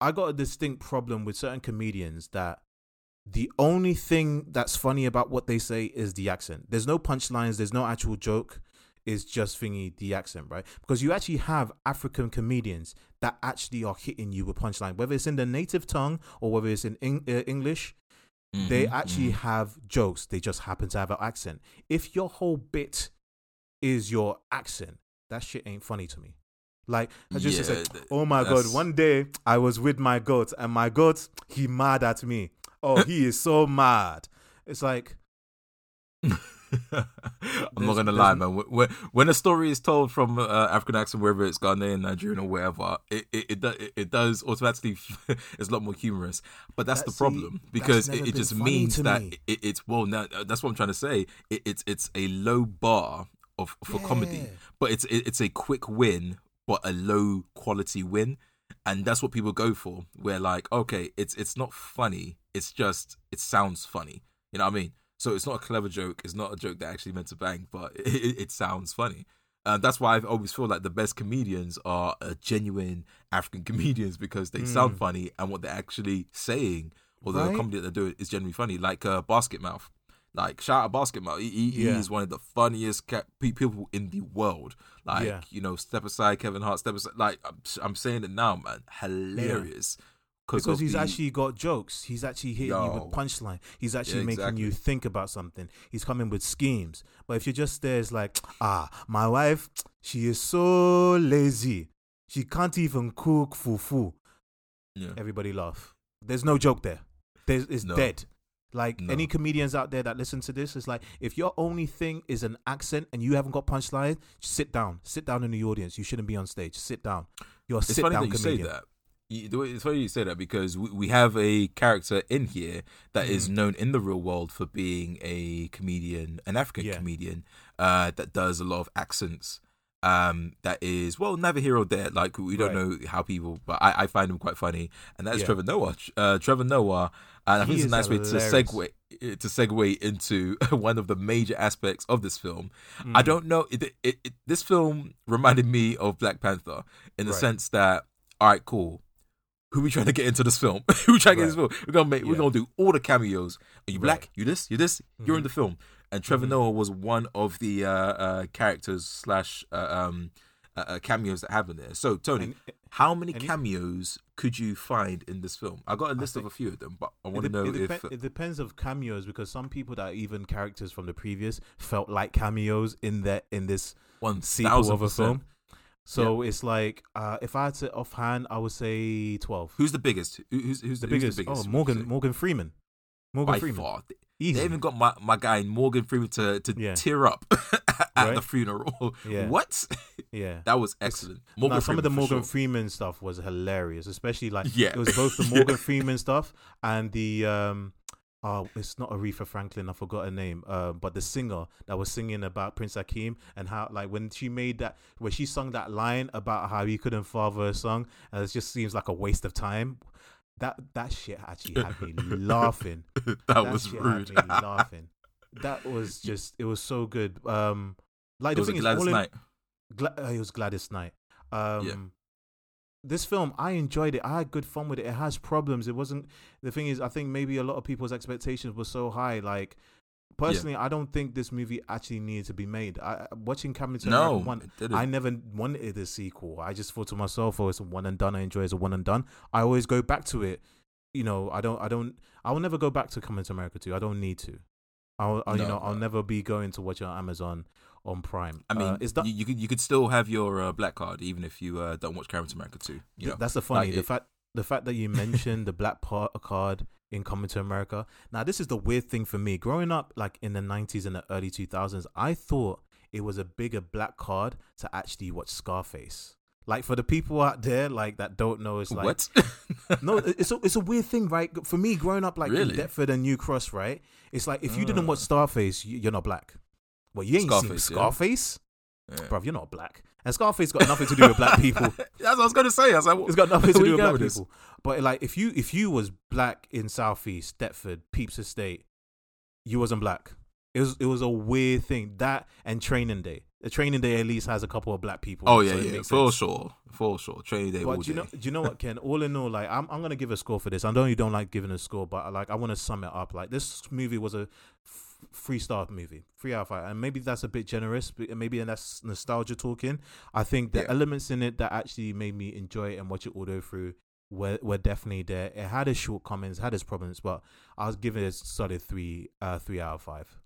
I got a distinct problem with certain comedians that the only thing that's funny about what they say is the accent. There's no punchlines. There's no actual joke. It's just thingy the accent, right? Because you actually have African comedians that actually are hitting you with punchline, whether it's in the native tongue or whether it's in Eng- uh, English. They Mhm, actually mhm. have jokes. They just happen to have an accent. If your whole bit is your accent, that shit ain't funny to me. Like I just Yeah, said, oh my that's- god, one day I was with my goat and my goat he mad at me. Oh, he is so mad. It's like I'm not gonna lie, man. When, when a story is told from uh, African accent, whether it's Ghanaian, Nigerian, or whatever, it it it, do, it, does automatically. it's a lot more humorous, but that's That- the problem because it, it just means that me. it, it's well. Now, that's what I'm trying to say. It, it's it's a low bar of for comedy, but it's it, it's a quick win, but a low quality win, and that's what people go for. Where like, okay, it's it's not funny. It's just it sounds funny. You know what I mean? So it's not a clever joke. It's not a joke that actually meant to bang, but it, it, sounds funny. Uh, that's why I always feel like the best comedians are uh, genuine African comedians because they sound Mm. funny and what they're actually saying, or the Right? comedy that they're doing is genuinely funny. Like uh, Basketmouth. Like shout out Basketmouth. He, he, Yeah. He's one of the funniest ca- people in the world. Like Yeah. you know, step aside, Kevin Hart. Step aside. Like I'm, I'm saying it now, man. Hilarious. Because he's the- actually got jokes. He's actually hitting you with punchline. He's actually Yeah, making you think about something. He's coming with schemes. But if you're just there, it's like, ah, my wife, she is so lazy. She can't even cook fufu. yeah. Everybody laugh. There's no joke there. There's it's No. dead. Like No. any comedians out there that listen to this, it's like if your only thing is an accent and you haven't got punchline, sit down. Sit down in the audience. You shouldn't be on stage. Sit down. You're a It's sit funny down that you comedian. say that. You, the way, it's funny you say that because we, we have a character in here that is Mhm. known in the real world for being a comedian, an African Yeah. comedian uh, that does a lot of accents. Um, that is well, never here or there. Like we don't Right. know how people, but I, I find him quite funny, and that's Yeah. Trevor Noah. Uh, Trevor Noah, and I think it's a is nice way to segue to segue into one of the major aspects of this film. I Mm. don't know. It, it, it, this film reminded me of Black Panther in the Right. sense that, all right, cool. Who we trying to get into this film? Who we trying to get into this film? We're gonna make. We're gonna do all the cameos. Are you Right. black? You this? You this? You're in the film. And Trevor Mhm. Noah was one of the uh, uh, characters slash uh, um, uh, uh, cameos that happened there. So Tony, And- how many cameos could you find in this film? I got a list of a few of them, but I want to know it, if it depends of cameos because some people that are even characters from the previous felt like cameos in that in this one sequel of a film. So it's like uh, if I had to offhand, I would say twelve. Who's the biggest? Who's, who's the who's biggest? The biggest oh, Morgan? Morgan Freeman. Morgan by Freeman. far. Easy. They even got my, my guy Morgan Freeman to, to Yeah. tear up at Right? the funeral. Yeah. What? yeah. That was excellent. Morgan Nah, some of the Morgan sure. Freeman stuff was hilarious, especially like Yeah. it was both the Morgan Freeman stuff and the um oh it's not Aretha Franklin, I forgot her name. Uh, but the singer that was singing about Prince Hakeem and how like when she made that when she sung that line about how he couldn't father a song and it just seems like a waste of time. That that shit actually had me laughing. that, That was rude. Laughing. that was just it was so good. Um, like It the thing is, Gladys all in- Knight. Gla- uh, it was Gladys Knight. Um, This film, I enjoyed it. I had good fun with it. It has problems. It wasn't. The thing is, I think maybe a lot of people's expectations were so high. Like, personally, I don't think this movie actually needed to be made. I watching Captain No, America one. I never wanted a sequel. I just thought to myself, "Oh, it's a one and done. I enjoy it as a one and done." I always go back to it. You know, I don't. I don't. I will never go back to Coming to America two. I don't need to. I'll, I'll you No, know, I'll never be going to watch it on Amazon on Prime. I mean, uh, is that you, you could you could still have your uh, black card even if you uh, don't watch Coming to America two. You know, that's the funny like the it- fact the fact that you mentioned the black part card in Coming to America. Now, this is the weird thing for me. Growing up, like in the '90s and the early 2000s, I thought it was a bigger black card to actually watch Scarface. Like for the people out there, like that don't know, it's like what? no, it's a, it's a weird thing, right? For me, growing up like Really? in Deptford and New Cross, right? It's like if you didn't Ah. watch Scarface, you, you're not black. Well, you ain't seen Scarface, yeah. Scarface, Yeah. bruv. You're not black, and Scarface got nothing to do with black people. That's what I was gonna say. I was like, It's got nothing to do with black with people. But like, if you if you was black in Southeast Deptford, Pepys Estate, you wasn't black. It was it was a weird thing. That and Training Day. The Training Day at least has a couple of black people. Oh yeah, it yeah, for sense. sure, for sure. Training day But do you know, do you know what, Ken? All in all, like I'm, I'm gonna give a score for this. I know you don't like giving a score, but like I want to sum it up. Like this movie was a f- three star movie, three out of five, and maybe that's a bit generous, but maybe that's nostalgia talking. I think the Yeah. elements in it that actually made me enjoy it and watch it all the way through were were definitely there. It had its shortcomings, had its problems, but I was giving it a solid three, uh, three out of five.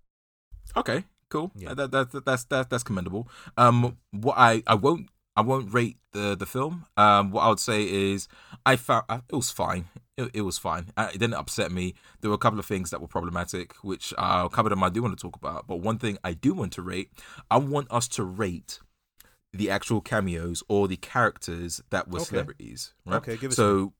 Okay, cool. Yeah. That, that, that, that's that, that's commendable. Um, what I, I won't I won't rate the the film. Um, what I would say is I found uh, it was fine. It, it was fine. Uh, it didn't upset me. There were a couple of things that were problematic, which uh, a couple of them I do want to talk about. But one thing I do want to rate, I want us to rate the actual cameos or the characters that were Okay. celebrities. Right? Okay, give So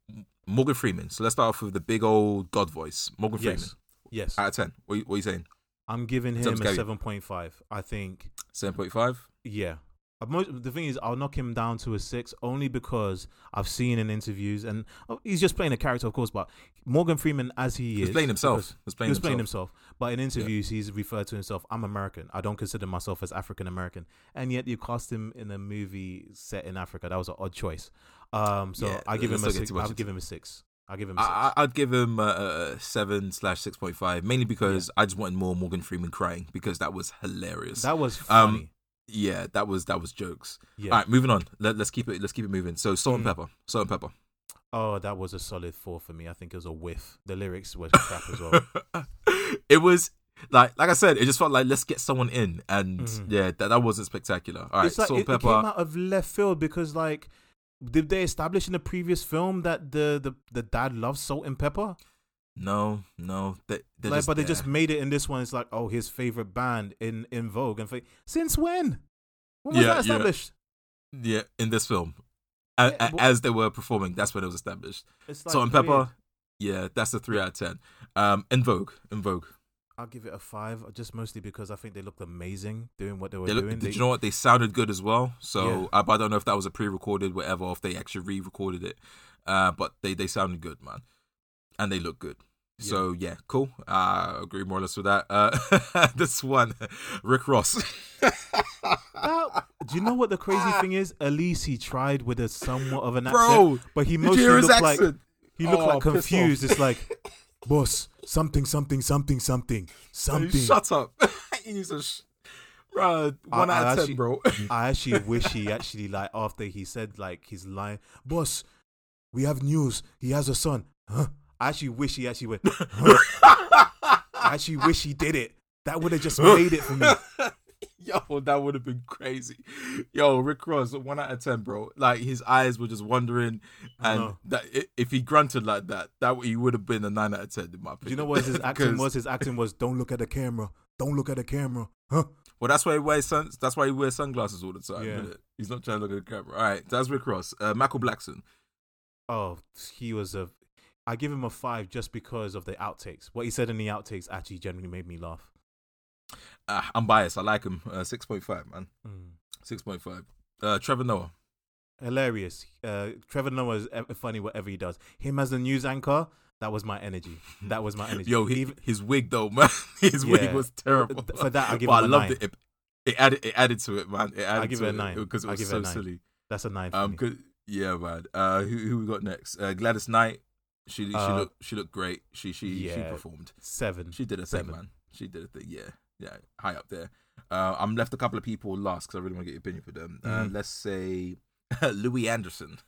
Morgan Freeman. So let's start off with the big old God voice, Morgan Freeman. Yes, yes. Out of ten, what, you- what are you saying? I'm giving him a seven point five. I think Seven point five. Yeah. Uh, mo- The thing is, I'll knock him down to a six only because I've seen in interviews, and oh, he's just playing a character, of course. But Morgan Freeman, as he, He is, playing himself. because He was playing he was playing himself. himself. But in interviews, he's referred to himself. I'm American. I don't consider myself as African American, and yet you cast him in a movie set in Africa. That was an odd choice. Um, so Yeah, I give him a six. I'll into give him a six. I'll give him. I, I'd give him a, a seven slash six point five, mainly because I just wanted more Morgan Freeman crying because that was hilarious. that was um, funny. yeah, that was that was jokes. yeah. All right, moving on. Let, let's keep it. Let's keep it moving. So salt and Mm. pepper. Salt and pepper. Oh, that was a solid four for me. I think it was a whiff. The lyrics were crap as well. it was like like I said, it just felt like let's get someone in, and Mhm. yeah, that that wasn't spectacular. All right, it's like salt it, and it came out of left field because like did they establish in the previous film that the the, the dad loves Salt-N-Pepa No, no, they, like but they just made it in this one it's like oh his favorite band in En Vogue and since when when was Yeah, that established yeah in this film. A- Yeah, as they were performing, that's when it was established. like Salt-N-Pepa. weird. Yeah, that's a three out of ten. Um, En Vogue, En Vogue, i'll give it a five just mostly because i think they looked amazing doing what they were they look, doing did They- you know what? They sounded good as well. So Yeah. uh, but I don't know if that was a pre-recorded, whatever, if they actually re-recorded it. Uh, but they they sounded good, man, and they look good. Yeah. So yeah, cool. Uh, agree more or less with that. Uh, this one, Rick Ross. That- do you know what the crazy thing is at least he tried with a somewhat of an accent Bro, but he mostly you hear his looked like? He looked Oh, like confused. It's like, boss, something, something, something, something, something. Shut up. he needs to. Sh- bro, one I- out I of ten, actually- bro. I actually wish he actually like after he said like his line, boss, we have news. He has a son. Huh? I actually wish he actually went. Huh? I actually wish he did it. That would have just made it for me. Yo, that would have been crazy. Yo, Rick Ross, one out of ten, bro. Like his eyes were just wandering, and that if he grunted like that, that he would have been a nine out of ten in my opinion. Do you know what his acting was? His acting was, don't look at the camera. Don't look at the camera. Huh? Well, that's why he wears sun. That's why he wears sunglasses all the time. Yeah. He's not trying to look at the camera. All right, that's Rick Ross. Uh, Michael Blackson. Oh, he was a. I give him a five just because of the outtakes. What he said in the outtakes actually generally made me laugh. Uh, I'm biased. I like him. Uh, Six point five, man. Mm. Six point five. Uh, Trevor Noah. hilarious. Uh, Trevor Noah is e- funny whatever he does. Him as a news anchor, That was my energy. That was my energy. Yo, he, Even- his wig though, man. His wig was terrible. For that, I give but him I a loved nine. it. it. It added it added to it, man. It added give to it a nine. because it I was give it so a nine. silly. that's a nine. For Um. Yeah, man. Uh, who who we got next? Uh, Gladys Knight. She she Uh, looked she looked great. She she she performed. Seven. She did a thing, man. She did a thing. Yeah, yeah, high up there. Uh, I'm left a couple of people last because I really want to get your opinion for them. Uh, Mhm. let's say Louie Anderson.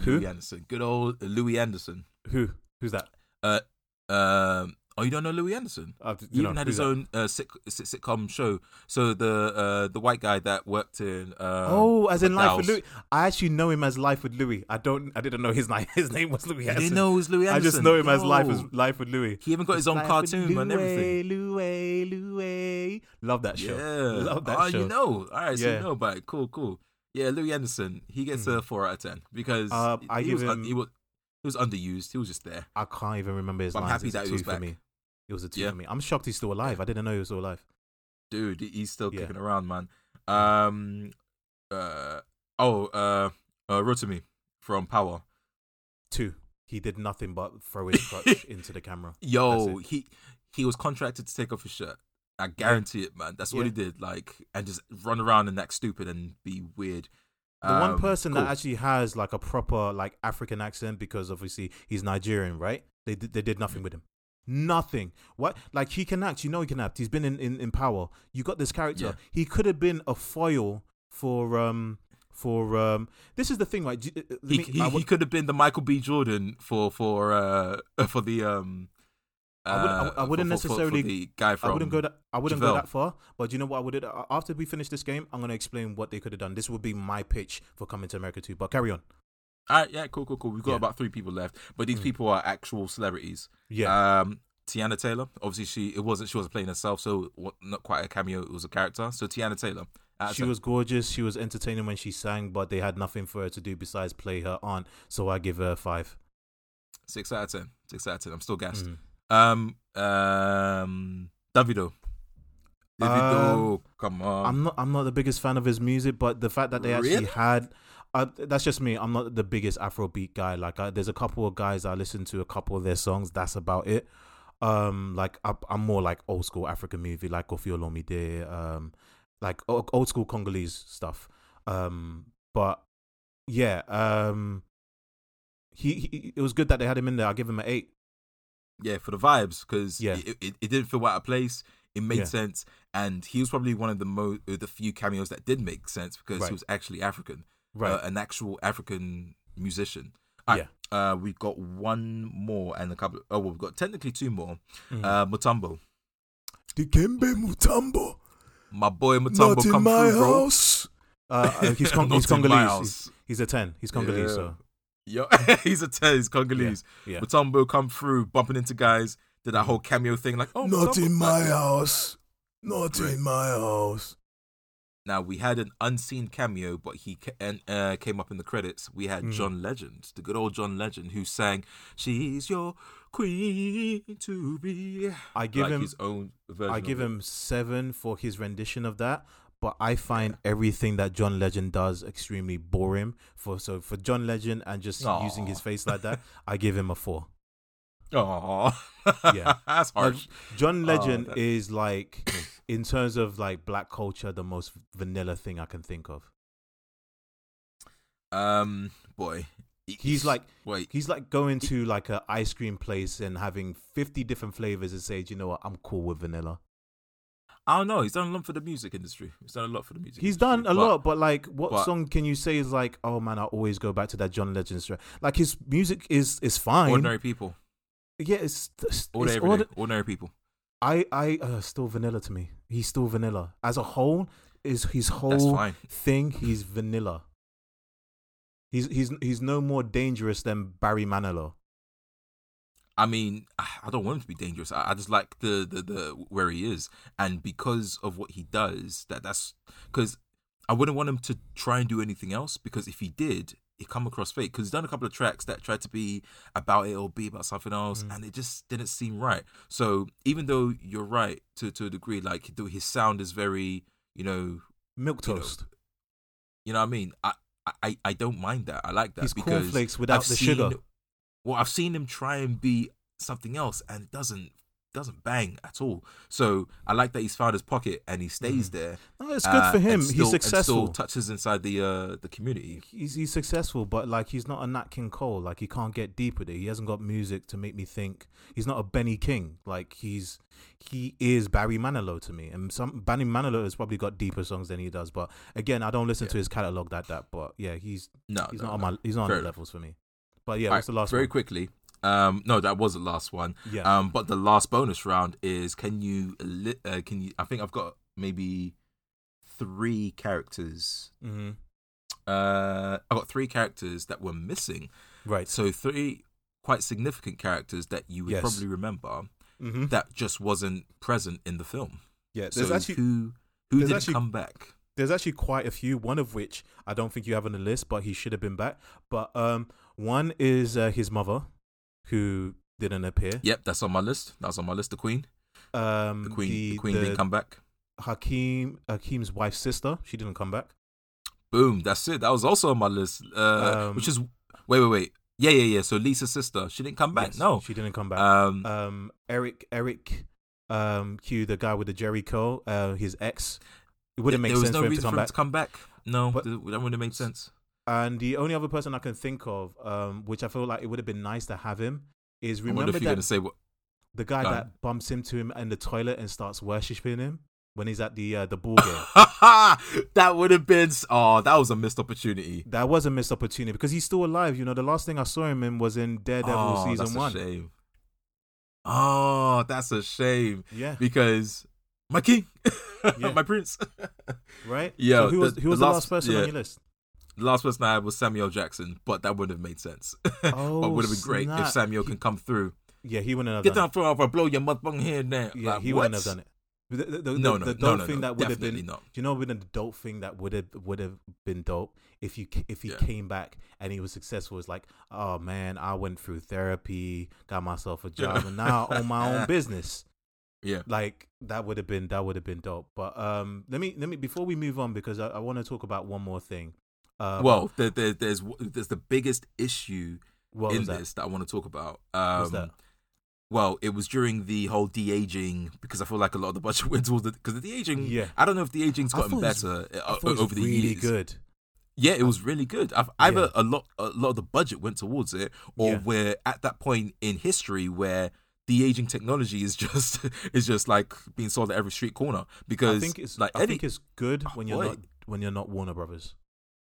Who? Louie Anderson. Good old Louie Anderson. Who? Who's that? Uh, um, oh, you don't know Louie Anderson? Uh, He you know, even had his that? own uh, sit- sit- sitcom show. So the uh, the white guy that worked in uh, Oh, as in Life with. Louie. I actually know him as Life with Louie. I don't. I didn't know his name. His name was Louie. You didn't know it was Louie I just know him as Life as Life with Louie. He even got his own Life cartoon and everything. Louie, Louie, Louie. Love that show. Yeah. Love that oh, show. you know. All right, so Yeah. you know about it. Cool, cool. Yeah, Louie Anderson. He gets a four out of ten because Uh, I he give was him- he was he was underused. He was just there. I can't even remember his But I'm lines. happy It's that he was for me. It was a two Yeah. for me. I'm shocked he's still alive. I didn't know he was still alive. Dude, he's still Yeah. kicking around, man. Um. Uh. Oh. Uh. uh Rotimi from Power. Two. He did nothing but throw his crutch into the camera. Yo, he he was contracted to take off his shirt. I guarantee it, man. That's what he did. Like, and just run around and act stupid and be weird. The one Um, person cool. that actually has like a proper like African accent because obviously he's Nigerian, right? They did, they did nothing with him. Nothing. What? Like he can act. You know he can act. He's been in in, in Power. You got this character. Yeah. He could have been a foil for um for um. This is the thing, right? You- uh, he me- he, I he could have been the Michael B. Jordan for for uh for the um. I wouldn't- I uh, I wouldn't for- for- for necessarily- the guy from. I wouldn't go that I wouldn't go that far, but you know what I would after we finish this game, I'm gonna explain what they could have done. This would be my pitch for coming to America too. But carry on. All right, yeah, cool, cool, cool. We've got Yeah. about three people left, but these Mm. people are actual celebrities. Yeah, Um, Teyana Taylor, obviously she it wasn't she wasn't playing herself, so not quite a cameo. It was a character. So Teyana Taylor. she was gorgeous. She was entertaining when she sang, but they had nothing for her to do besides play her aunt. So I give her a five. six out of ten. Six out of ten. I'm still gassed. Mm. Um, um, Davido. Davido, come on. I'm not. I'm not the biggest fan of his music, but the fact that they actually Really? had. Uh, that's just me. I'm not the biggest Afrobeat guy. Like, I, there's a couple of guys I listen to a couple of their songs. That's about it. Um, like I, I'm more like old school African movie, like Koffi Olomide, um, like old school Congolese stuff. Um, but yeah, um, he, he it was good that they had him in there. I give him an eight. yeah, for the vibes because Yeah. it, it, it didn't feel out of place. It made Yeah. sense, and he was probably one of the mo the few cameos that did make sense because Right. he was actually African, Right. uh, an actual African musician. All right, uh, we've got one more and a couple. Oh, well, we've got technically two more. Mhm. Uh, Mutombo, Dikembe Mutombo, my boy Mutombo, come through, bro. house. Uh, uh, he's, Cong- Not he's in my Congolese. house. He's, he's a ten. He's Congolese. Yeah. So Yo, he's a ten. He's Congolese. yeah. Mutombo come through, bumping into guys. Did that whole cameo thing, like, oh, Not Mutombo, in my like- house. Not Right. in my house. Now we had an unseen cameo, but he ca- and, uh, came up in the credits. We had Mhm. John Legend, the good old John Legend, who sang "She's Your Queen to Be." I give like him. his own version. I give it. him seven for his rendition of that. But I find everything that John Legend does extremely boring. For so for John Legend and just using his face like that, I give him a four. Aw. Yeah. that's Like, harsh. John Oh, Legend that- is like, in terms of like black culture, the most vanilla thing I can think of. Um, boy, He's like wait. he's like going to like a ice cream place and having fifty different flavors and say, "Do you know what, I'm cool with vanilla. I don't know. He's done a lot for the music industry. He's done a lot for the music. He's industry, done a but- lot, but like, what but- song can you say is like, oh man, I always go back to that John Legend story. Like his music is is fine. Ordinary people, Yeah, it's, it's, it's ordinary, ordinary people. I I uh, still vanilla to me. He's still vanilla as a whole. Is his whole thing? He's vanilla. He's he's he's no more dangerous than Barry Manilow. I mean, I don't want him to be dangerous. I, I just like the, the the where he is, and because of what he does, that that's because I wouldn't want him to try and do anything else. Because if he did, it come across fake. Because he's done a couple of tracks that tried to be about it or be about something else, Mm. and it just didn't seem right. So even though you're right to to a degree, like his sound is very, you know, Milk You know, toast. you know what I mean. I I I don't mind that. I like that He's because cornflakes without I've the seen- sugar. well, I've seen him try and be something else, and it doesn't doesn't bang at all. So I like that he's found his pocket and he stays there. No, it's good uh, for him. still- he's successful. still touches inside the uh the community. he's he's successful, but like he's not a Nat King Cole. Like he can't get deep with it. He hasn't got music to make me think. He's not a Benny King. Like he's he is Barry Manilow to me. And some Barry Manilow has probably got deeper songs than he does. But again, I don't listen to his catalog that that. But yeah, he's No, he's no, not on my he's not on the levels for me. But yeah, All what's the right, last very one? quickly. Um, no, that was the last one. Yeah. Um, but the last bonus round is can you uh, can you? I think I've got maybe three characters. hmm Uh, I got three characters that were missing. Right. So three quite significant characters that you would Yes. probably remember hmm that just wasn't present in the film. Yeah. There's so actually who who didn't actually- come back? there's actually quite a few. One of which I don't think you have on the list, but he should have been back. But um, one is uh, his mother, who didn't appear. Yep, that's on my list. That's on my list. The Queen. Um, The Queen. the, The, Queen the didn't come back. Hakeem Hakeem's wife's sister. She didn't come back. Boom. That's it. That was also on my list. Uh, Um, which is wait, wait, wait. Yeah, yeah, yeah. So Lisa's sister, she didn't come back. Yes, no. she didn't come back. Um, um, Eric Eric, um, Q, the guy with the Jheri curl, uh, his ex. It wouldn't make there was sense no for him to for him back. to come back. No, But- that wouldn't make sense. And the only other person I can think of, um, which I feel like it would have been nice to have him, is remember that gonna say what. the guy that bumps into him in the toilet and starts worshiping him when he's at the uh, the ball game. that would have been. Oh, that was a missed opportunity. that was a missed opportunity because he's still alive. You know, the last thing I saw him in was in Daredevil oh, season that's one. a shame. Oh, that's a shame Yeah, because my king, Yeah. my prince. right. Yeah, So who was the- who was the the, last- last person yeah. on your list? The last person I had was Samuel Jackson, but that wouldn't have made sense. Oh, but would have been great snap. if Samuel can come through. Yeah, he wouldn't have Get done. down floor, I'll blow your motherfucking head now. Yeah, Like, he what? wouldn't have done it. The, the, the, No, no, the no, dope no, thing no, that would have definitely been, not. do you know, been a dope thing that would have would have been dope if you if he Yeah. came back and he was successful. It's like, oh man, I went through therapy, got myself a job, Yeah. and now I own my own business. Yeah. Like that would have been that would have been dope. But um, let me let me before we move on because I, I want to talk about one more thing. Um, well, there, there, there's there's the biggest issue in that? this that I want to talk about. Um, that? Well, it was during the whole de aging because I feel like a lot of the budget went towards it because the de aging. Yeah. I don't know if de aging's gotten thought it was- better uh, was over the really years. good. Yeah, it was really good. I've, either Yeah. a lot, a lot of the budget went towards it, or Yeah. we're at that point in history where the aging technology is just is just like being sold at every street corner. Because I think it's like I Eddie, think it's good when you're boy. not when you're not Warner Brothers.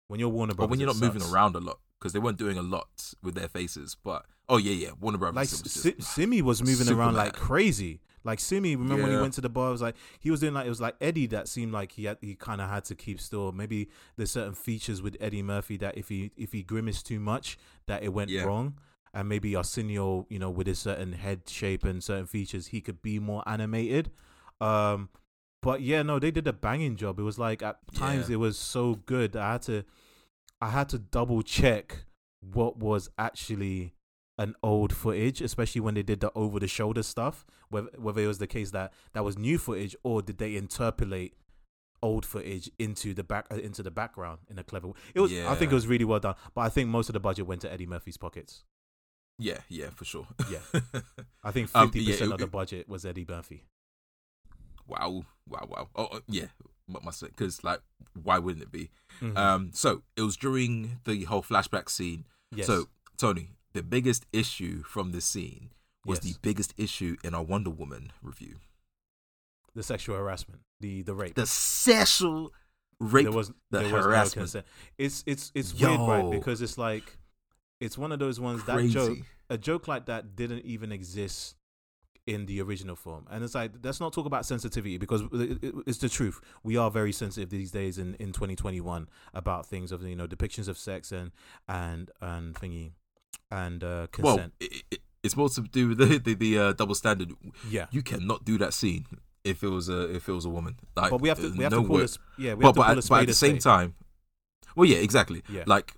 When you're Warner but Brothers, when you're not moving sucks. around a lot because they weren't doing a lot with their faces. But oh yeah, yeah, Warner Brothers. like Si- Semmi was moving around like crazy. Like Semmi, remember when he went to the bar? It was like he was doing like it was like Eddie that seemed like he had, he kind of had to keep still. Maybe there's certain features with Eddie Murphy that if he if he grimaced too much, that it went Yeah. wrong. And maybe Arsenio, you know, with his certain head shape and certain features, he could be more animated. Um, but yeah, no, they did a banging job. It was like at times Yeah. it was so good. I had to, I had to double check what was actually an old footage, especially when they did the over the shoulder stuff. Whether whether it was the case that that was new footage or did they interpolate old footage into the back uh, into the background in a clever way. It was. I think it was really well done. But I think most of the budget went to Eddie Murphy's pockets. yeah, yeah, for sure. Yeah. I think Um, fifty yeah, percent it- of the budget was Eddie Murphy. Wow, wow, wow. Oh uh, yeah, what must say? Because like, why wouldn't it be? Mhm. Um, so it was during the whole flashback scene. yes. So Tony, the biggest issue from this scene was Yes. the biggest issue in our Wonder Woman review. the sexual harassment, the the rape. The sexual rape. there was the there was no harassment. It's it's it's weird, right? Because it's like it's one of those ones crazy. that joke a joke like that didn't even exist in the original film. And it's like let's not talk about sensitivity because it- it- it's the truth. We are very sensitive these days in, in 2021 about things of you know depictions of sex and and and thingy and uh, Well, it, it, it's more to do with the the, the uh, double standard. yeah. You cannot do that scene if it was a if it was a woman. Like, But we have to we have no to call way. this yeah we But have to but at, but at the same time, well, yeah, exactly. Yeah. Like,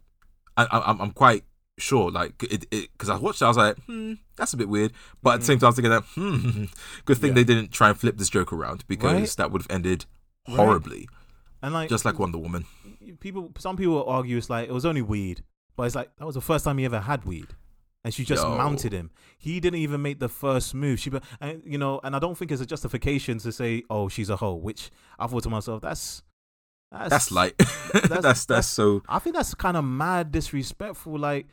I, I, I'm I'm quite sure. Like, it because I watched it, I was like, hmm, that's a bit weird. But at the same time, I was thinking that, hmm, good thing Yeah. they didn't try and flip this joke around because Right? that would have ended Right. horribly, and like just like Wonder Woman. people some people argue it's like it was only weed but it's like that was the first time he ever had weed and she just Yo. mounted him. He didn't even make the first move. She, and you know, and I don't think it's a justification to say, "Oh, she's a hoe." Which I thought to myself, that's that's, That's light. that's- that's, that's that's- so. I think that's kind of mad disrespectful. Like,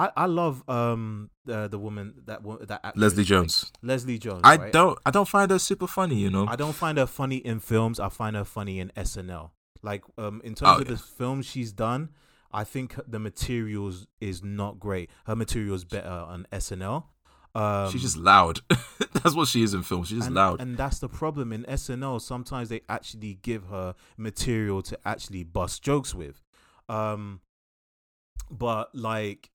I I love um the the woman that that actress, Leslie Jones. Leslie Jones. I right? don't. I don't find her super funny. You know. I don't find her funny in films. I find her funny in SNL. Like um in terms Oh, of yeah. the films she's done, I think the materials is not great. Her material is better on SNL. Um, She's just loud. that's what she is in film. She's just and, loud. and that's the problem in SNL. Sometimes they actually give her material to actually bust jokes with. Um, but like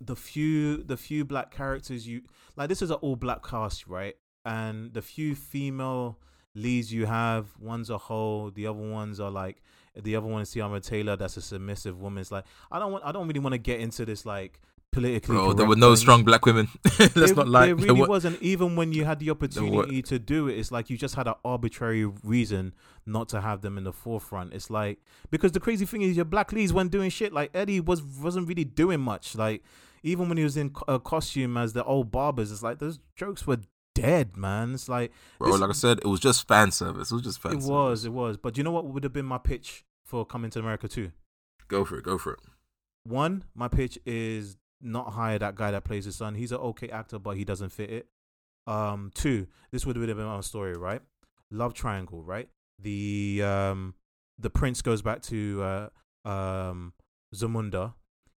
the few the few black characters you like, this is an all black cast, right? And the few female leads you have, one's a hoe, the other ones are like the other one is Teyana Taylor. That's a submissive woman. It's like I don't want. I don't really want to get into this like politically. Bro, there were no things. strong black women. Let's There- not lie. There There really were- wasn't. Even when you had the opportunity to do it, it's like you just had an arbitrary reason not to have them in the forefront. It's like because the crazy thing is, your black leads when doing shit like Eddie was wasn't really doing much. Like even when he was in a costume as the old barbers, it's like those jokes were dead, man. It's like Bro, this- like I said, it was just fan service. It was just fan service. it service. was, it was. But you know what would have been my pitch for coming to America too? Go for it. Go for it. One, my pitch is not hire that guy that plays his son. He's an okay actor, but he doesn't fit it. Um, two, this would have been my story, right? Love triangle, right? The um, the prince goes back to uh, um, Zamunda.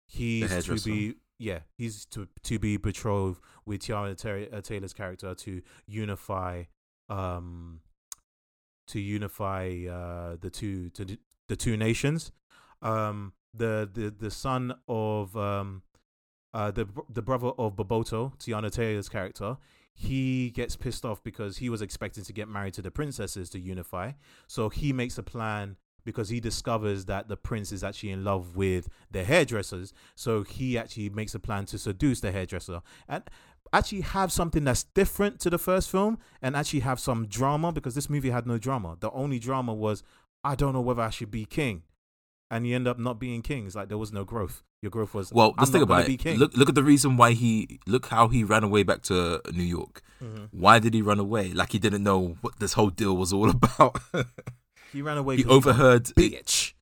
He's to be yeah, he's to to be betrothed with Teyana Ter- uh, Taylor's character to unify um to unify uh the two to the two nations. Um, the the the son of um uh the the brother of Bopoto, Teyana Taylor's character, he gets pissed off because he was expecting to get married to the princesses to unify. So he makes a plan because he discovers that the prince is actually in love with the hairdressers. So he actually makes a plan to seduce the hairdresser and actually have something that's different to the first film and actually have some drama because this movie had no drama. The only drama was I don't know whether I should be king. And you end up not being king. It's like there was no growth. Your growth was Well, let's think about it. Look, look at the reason why he look how he ran away back to New York. Mhm. Why did he run away? Like he didn't know what this whole deal was all about. He ran away. He overheard. bitch.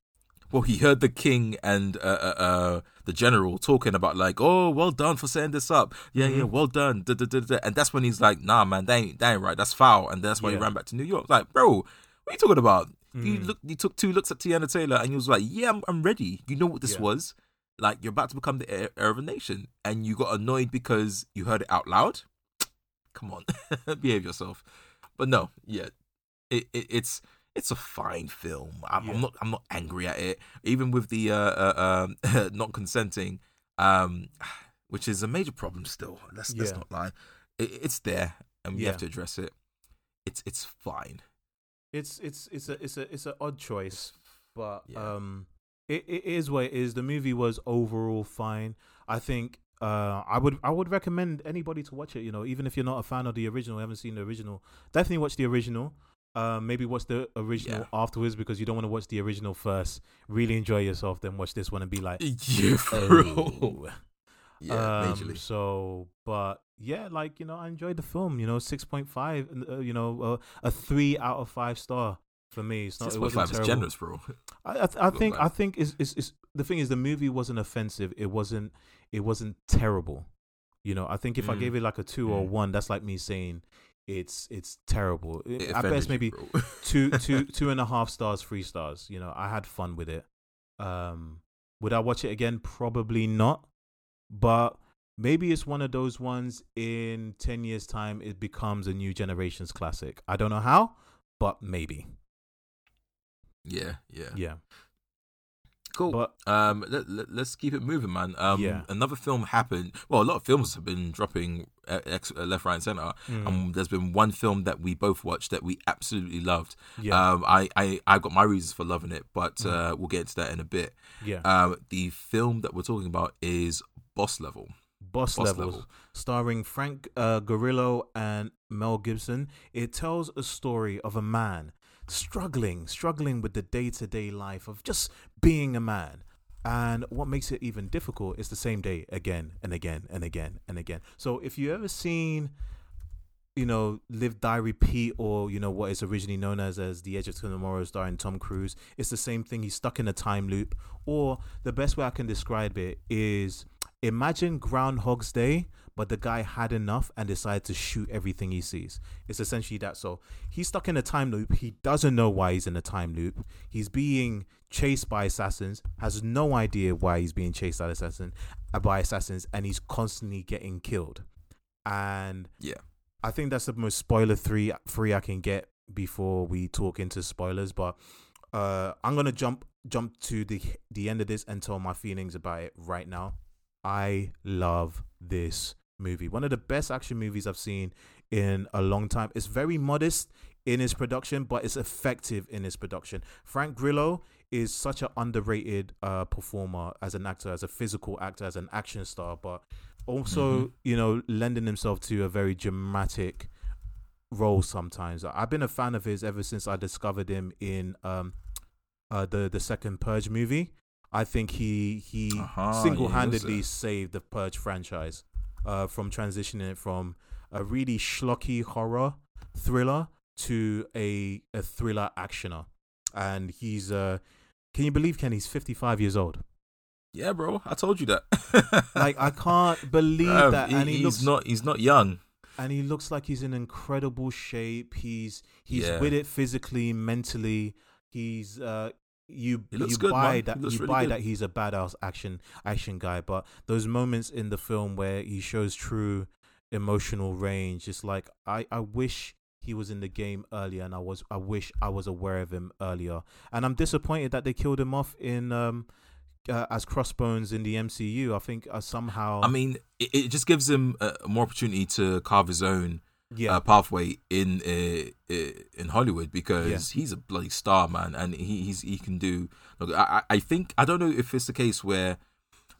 Well, he heard the king and uh, uh, uh, the general talking about like, "Oh, well done for setting this up. Yeah, yeah, Mhm. well done." Da, da, da. And that's when he's like, "Nah, man, that ain't, that ain't right. That's foul." And that's why Yeah. he ran back to New York. Like, bro, what are you talking about? You Mm. look, you took two looks at Teyana Taylor, and you was like, "Yeah, I'm, I'm ready. You know what this Yeah. was? Like, you're about to become the heir, heir of a nation, and you got annoyed because you heard it out loud. Come on, behave yourself." But no, yeah, it, it it's it's a fine film. I'm, Yeah. I'm not I'm not angry at it, even with the uh, uh um not consenting, um, which is a major problem still. Let's let's not lie. It, it's there, and we Yeah. have to address it. It's it's fine. It's it's it's a it's a it's an odd choice, but Yeah. um, it, it is what it is. The movie was overall fine. I think uh, I would I would recommend anybody to watch it. You know, even if you're not a fan of the original, haven't seen the original, definitely watch the original. Uh, maybe watch the original Yeah. afterwards because you don't want to watch the original first. Really enjoy yourself, then watch this one and be like, Yeah, bro. oh. Yeah, um, majorly. So, but yeah, like you know, I enjoyed the film. You know, six point five. Uh, you know, uh, a three out of five star for me. It's not. Six it point five is generous, bro. I, I, th- I think. I think is is is the thing is the movie wasn't offensive. It wasn't. It wasn't terrible. You know, I think if I Mm. gave it like a two or Mm. one, that's like me saying it's it's terrible. It best, you, maybe two two two and a half stars, three stars. You know, I had fun with it. Um, would I watch it again? Probably not. But maybe it's one of those ones in ten years' time it becomes a new generation's classic. I don't know how, but maybe. yeah, yeah, Yeah. Cool. But Um, let, let, us keep it moving, man. Um, Yeah. another film happened. Well, a lot of films have been dropping uh, ex- uh, left, right, and center. mm, Um, there's been one film that we both watched that we absolutely loved. yeah, Um, I, I, I got my reasons for loving it, but Mm. uh, we'll get into that in a bit. yeah. Um, the film that we're talking about is Boss Level. Boss, Boss levels, Level. starring Frank uh, Grillo and Mel Gibson. It tells a story of a man struggling, struggling with the day to day life of just being a man. And what makes it even difficult is the same day again and again and again and again. So if you ever seen, you know, Live Die Repeat or, you know, what is originally known as as The Edge of Tomorrow starring Tom Cruise, it's the same thing. He's stuck in a time loop. Or the best way I can describe it is imagine Groundhog's Day, but the guy had enough and decided to shoot everything he sees. It's essentially that. So he's stuck in a time loop. He doesn't know why he's in a time loop. He's being chased by assassins, has no idea why he's being chased by assassin uh, by assassins, and he's constantly getting killed. And Yeah. I think that's the most spoiler three free I can get before we talk into spoilers. But uh, I'm gonna jump jump to the the end of this and tell my feelings about it right now. I love this movie. One of the best action movies I've seen in a long time. It's very modest in its production, but it's effective in its production. Frank Grillo is such an underrated uh, performer as an actor, as a physical actor, as an action star, but also, Mhm. you know, lending himself to a very dramatic role sometimes. I've been a fan of his ever since I discovered him in um uh the the second Purge movie. I think he he Uh-huh, yeah, he was single-handedly there. saved the Purge franchise uh from transitioning it from a really schlocky horror thriller to a a thriller actioner. And he's uh can you believe Ken he's 55 years old? Yeah, bro. I told you that. Like I can't believe Bruv, that he- and he he's looks not. He's not young. and he looks like he's in incredible shape. He's he's Yeah. with it physically, mentally. He's uh you you good, buy man. that you really buy good. that he's a badass action action guy, but those moments in the film where he shows true emotional range, it's like I I wish he was in the game earlier and I was I wish I was aware of him earlier. And I'm disappointed that they killed him off in um uh, as Crossbones in the MCU. I think uh, somehow I mean, it, it just gives him uh, more opportunity to carve his own yeah. uh, pathway in uh, uh, in Hollywood because he's a bloody star, man, and he he's, he can do. Look, I I think I don't know if it's the case where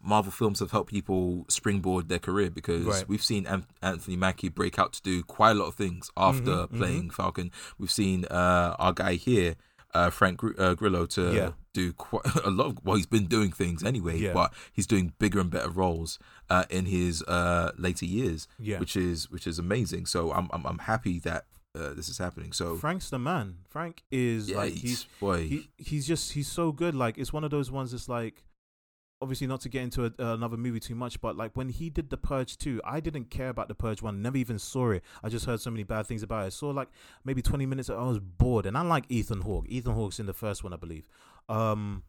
Marvel films have helped people springboard their career because Right. we've seen Anthony Mackie break out to do quite a lot of things after Mhm, playing Falcon. We've seen uh, our guy here. Uh, Frank Gr- uh, Grillo to Yeah. do quite a lot. Of, well, he's been doing things anyway, Yeah. but he's doing bigger and better roles uh, in his uh, later years yeah. which is which is amazing. So I'm I'm, I'm happy that uh, this is happening. So Frank's the man. Frank is yeah, like he's, boy, he, he's just he's so good. Like it's one of those ones that's like obviously not to get into a, another movie too much, but like when he did the Purge 2, I didn't care about the Purge 1, never even saw it. I just heard so many bad things about it. saw like maybe 20 minutes, I was bored. And I like Ethan Hawke. Ethan Hawke's in the first one, I believe. Um,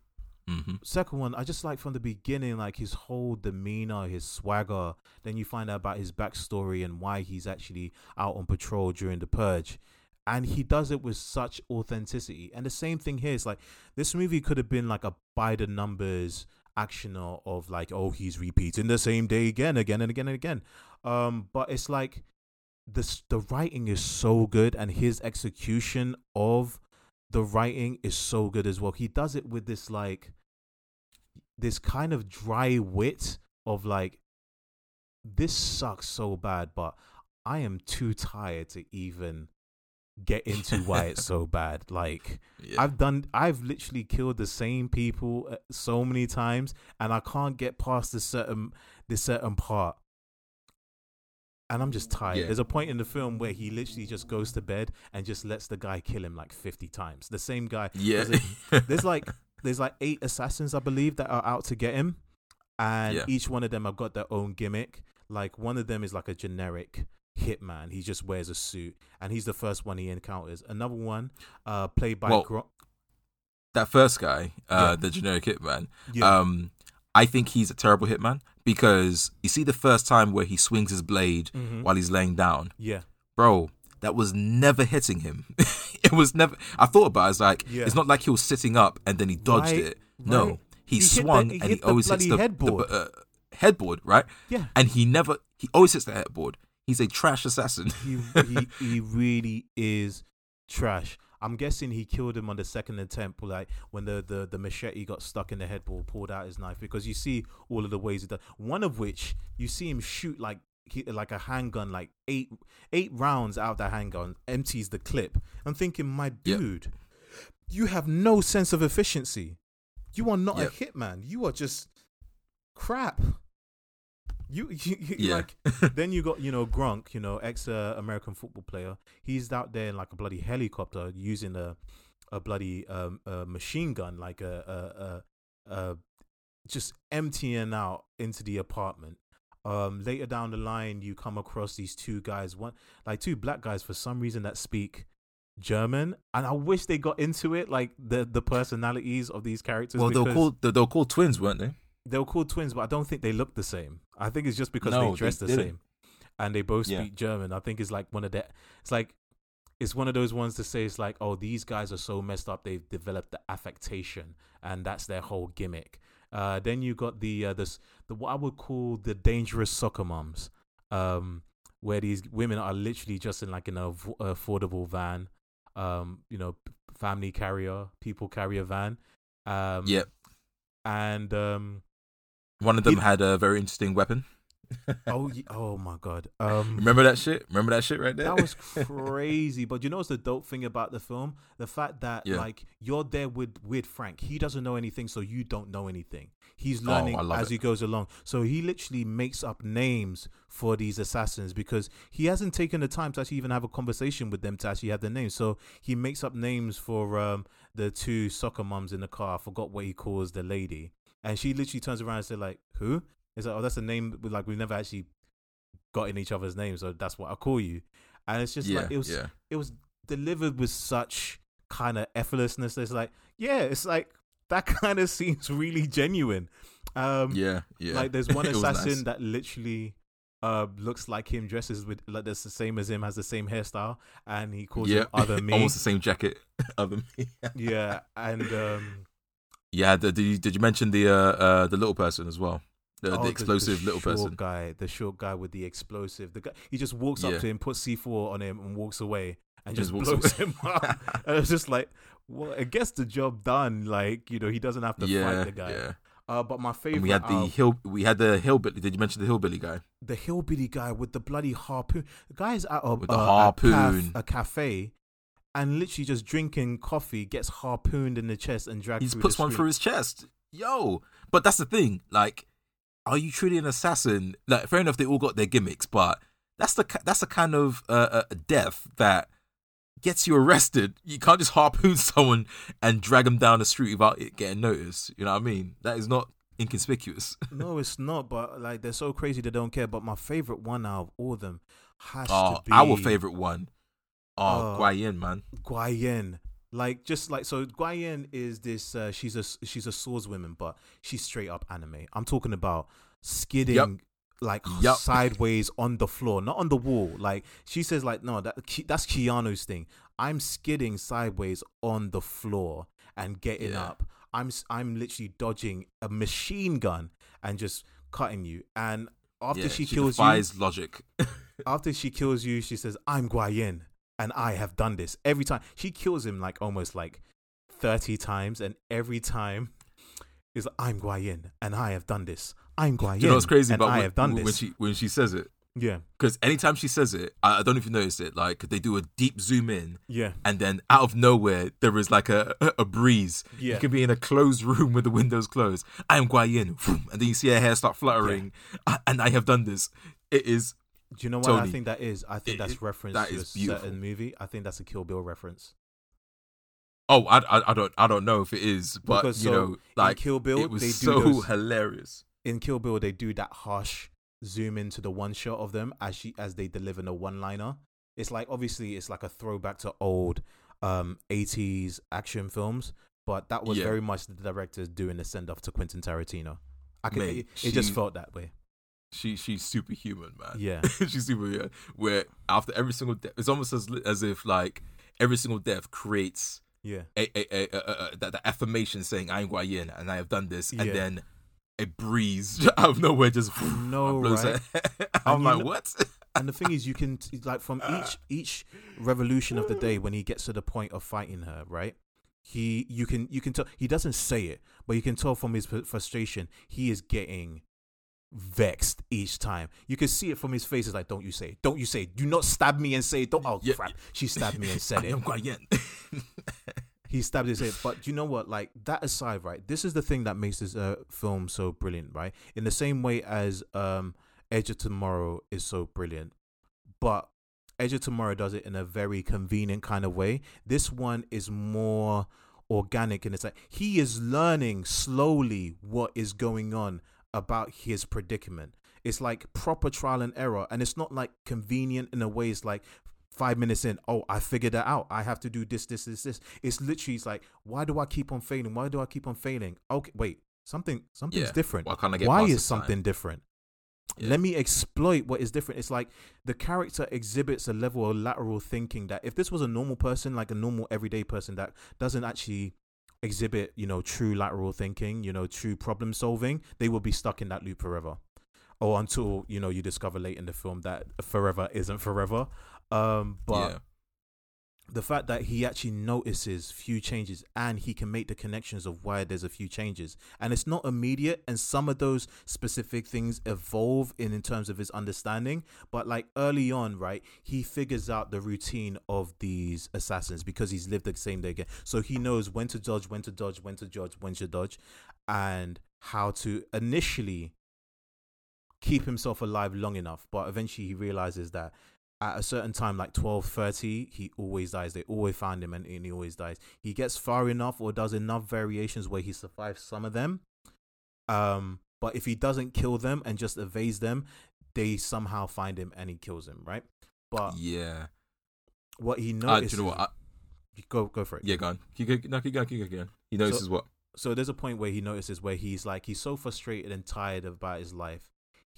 hmm second one, I just like from the beginning, like his whole demeanor, his swagger. Then you find out about his backstory and why he's actually out on patrol during the purge. And he does it with such authenticity. And the same thing here is like this movie could have been like a by the numbers actioner of like, oh, he's repeating the same day again, again and again and again. Um, but it's like this the writing is so good and his execution of the writing is so good as well. He does it with this like this kind of dry wit of like this sucks so bad, but I am too tired to even get into why it's so bad. Like yeah. I've done I've literally killed the same people uh, so many times and I can't get past this certain this certain part. And I'm just tired. Yeah. There's a point in the film where he literally just goes to bed and just lets the guy kill him like 50 times. The same guy. yeah. there's There's like there's like eight assassins I believe that are out to get him and Yeah. each one of them have got their own gimmick. Like one of them is like a generic hitman. He just wears a suit and he's the first one he encounters. Another one uh played by Well, Gro- that first guy, uh, Yeah. the generic hitman. yeah. Um, I think he's a terrible hitman because you see the first time where he swings his blade Mhm. while he's laying down, Yeah. bro. That was never hitting him. it was never. I thought about. it. It's like Yeah. it's not like he was sitting up and then he dodged Right, it. No, right. he, He hit the- swung he and he always hits the headboard. the, uh, headboard, right? Yeah. And he never. He always hits the headboard. He's a trash assassin. He he he really is trash. I'm guessing he killed him on the second attempt, like when the, the, the machete got stuck in the headboard, pulled out his knife, because you see all of the ways he does. One of which you see him shoot like he, like a handgun, like eight eight rounds out of the handgun, empties the clip. I'm thinking, my dude, you have no sense of efficiency. You are not Yep. a hitman. You are just crap. You, you, you Yeah. like then you got you know Gronk, you know ex uh, American football player. He's out there in like a bloody helicopter using a a bloody um, a machine gun, like a, a, a, a just emptying out into the apartment. Um, later down the line, you come across these two guys, one like two black guys for some reason that speak German, and I wish they got into it, like the the personalities of these characters. well, they were because called they were called twins, weren't they? they were called twins, but I don't think they look the same. I think it's just because No, they they dress the didn't. same, and they both Yeah. speak German. I think it's like one of the. It's like it's one of those ones to say it's like, oh, these guys are so messed up. They've developed the affectation, and that's their whole gimmick. Uh, then you got the uh, this the what I would call the dangerous soccer moms, um, where these women are literally just in like an aff- affordable van, um, you know, family carrier, people carrier van, um, Yep. and um, One of them He- had a very interesting weapon. Oh, oh my god, um, Remember that shit? Remember that shit right there? that was crazy. but you know what's the dope thing about the film? The fact that Yeah. like you're there with with Frank. He doesn't know anything, so you don't know anything. He's Oh, learning love as it. he goes along. So he literally makes up names for these assassins because he hasn't taken the time to actually even have a conversation with them to actually have their names. So he makes up names for um the two soccer moms in the car. I forgot what he calls the lady. And she literally turns around and said, like, who? It's like, oh, that's a name like we've never actually got in each other's names, so that's what I call you. And it's just yeah, like it was yeah. it was delivered with such kind of effortlessness. It's like, yeah, it's like that kind of seems really genuine. Um Yeah, yeah. like there's one assassin nice. that literally uh looks like him, dresses with like that's the same as him, has the same hairstyle, and he calls yeah, him other me. almost the same jacket. Other me. yeah, and um yeah. The, did you did you mention the uh, uh the little person as well? The, oh, the explosive little short person. guy, the short guy with the explosive. The guy he just walks up to him, puts C four on him, and walks away, and Just just, blows away. him up. and it's just like, well, it gets the job done. Like you know, he doesn't have to yeah, fight the guy. yeah. Uh, but my favorite, And we had the hill. We had the hillbilly. Did you mention the hillbilly guy? the hillbilly guy with the bloody harpoon. The guy's at a, With the uh, harpoon. a cafe, and literally just drinking coffee, gets harpooned in the chest and dragged. He puts one through his chest. Yo, but that's the thing. Like, are you truly an assassin? Like, fair enough, they all got their gimmicks, but that's the that's the kind of uh, uh, death that gets you arrested. You can't just harpoon someone and drag them down the street without it getting noticed. You know what I mean? That is not inconspicuous. no, it's not. But like, they're so crazy they don't care. But my favorite one out of all of them has Oh, to be our favorite one. Oh, Oh. Guan Yin, man. Guan Yin. Like just like so, Guan Yin is this. Uh, she's a she's a swordswoman, but she's straight up anime. I'm talking about skidding Yup. like Yup. sideways on the floor, not on the wall. Like she says, like no, that that's Keanu's thing. I'm skidding sideways on the floor and getting Yeah. up. I'm I'm literally dodging a machine gun and just cutting you. And after Yeah, she kills you, logic. after she kills you, she says, I'm Guan Yin and I have done this. Every time she kills him like almost like 30 times, and every time is I'm Guan Yin and I have done this. I'm Guan Yin Do you know what's crazy and about I when, have done when this. she when she says it? yeah, Because anytime she says it, I, I don't know if you noticed it. Like they do a deep zoom in, yeah, and then out of nowhere there is like a a breeze. Yeah. You can be in a closed room with the windows closed. I am Guan Yin, and then you see her hair start fluttering, "I- and I have done this. It is Do you know what I think that is? I think It- that's reference that to a beautiful. certain movie. I think that's a Kill Bill reference. oh I, I, I don't I don't know if it is, but Because you so know like in Kill Bill, it was they do so those- hilarious. in Kill Bill they do that harsh zoom into the one shot of them as she as they deliver the one liner. It's like obviously it's like a throwback to old um 80s action films, but that was Yeah. very much the directors doing the send off to Quentin Tarantino. I can Mate, it, it just felt that way. She she's superhuman, man. Yeah. she's superhuman. Where after every single death, it's almost as as if like every single death creates Yeah. a, a, a, a, that the affirmation saying I'm Guan Yin and I have done this, and then a breeze out of nowhere just no blows right? I'm like, know- what? And the thing is you can like from each each revolution of the day when he gets to the point of fighting her, right? He you can you can tell he doesn't say it, but you can tell from his frustration he is getting vexed each time. You can see it from his face. It's like, don't you say it. Don't you say it. Do not stab me and say it. Don't. Oh, Yeah. crap. She stabbed me and said it. Guan Yin. he stabbed his head. But do you know what? Like that aside, right? This is the thing that makes this uh, film so brilliant, right? In the same way as um, Edge of Tomorrow is so brilliant, but Edge of Tomorrow does it in a very convenient kind of way. This one is more organic, and it's like he is learning slowly what is going on about his predicament. It's like proper trial and error, and it's not like convenient in a way. It's like five minutes in, oh, I figured it out. I have to do this, this, this, this. It's literally it's like, why do I keep on failing? Why do I keep on failing? Okay, wait, something, something's Yeah. different. Why can't I get Why is this time? something different? Yeah. Let me exploit what is different. It's like the character exhibits a level of lateral thinking that if this was a normal person, like a normal everyday person that doesn't actually exhibit, you know, true lateral thinking, you know, true problem solving, they will be stuck in that loop forever. Or until, you know, you discover late in the film that forever isn't forever. Um, but yeah. The fact that he actually notices few changes and he can make the connections of why there's a few changes. And it's not immediate and some of those specific things evolve in, in terms of his understanding. But like early on right he figures out the routine of these assassins because he's lived the same day again. So he knows when to dodge when to dodge when to dodge when to dodge and how to initially keep himself alive long enough. But eventually he realizes that at a certain time like 12.30 he always dies they always find him and, and he always dies he gets far enough or does enough variations where he survives some of them um but if he doesn't kill them and just evades them they somehow find him and he kills him right but yeah. what he Uh, notices you know what? I, go go for it yeah, go on. Keep, keep, no, keep going, keep going. He notices what? so there's a point where he notices where he's like he's so frustrated and tired about his life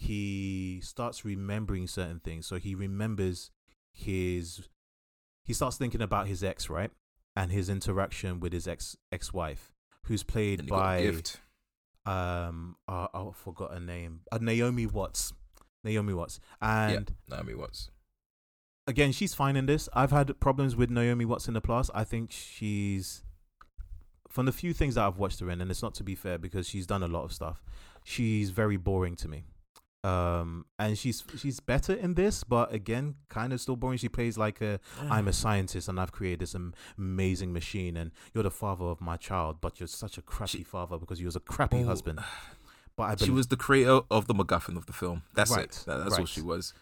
he starts remembering certain things so he remembers his he starts thinking about his ex right and his interaction with his ex ex-wife who's played And he got by um uh, I forgot her name uh, Naomi Watts Naomi Watts and Naomi Watts. again, she's fine in this. I've had problems with Naomi Watts in the past. I think she's from the few things that I've watched her in, and it's not to be fair because she's done a lot of stuff. She's very boring to me. Um, and she's she's better in this, but again, kind of still boring. She plays like a I'm a scientist and I've created this amazing machine, and you're the father of my child, but you're such a crappy She- father because you was a crappy Oh, husband. But I She was the creator of the MacGuffin of the film. That's Right, it. That, that's all right. she was.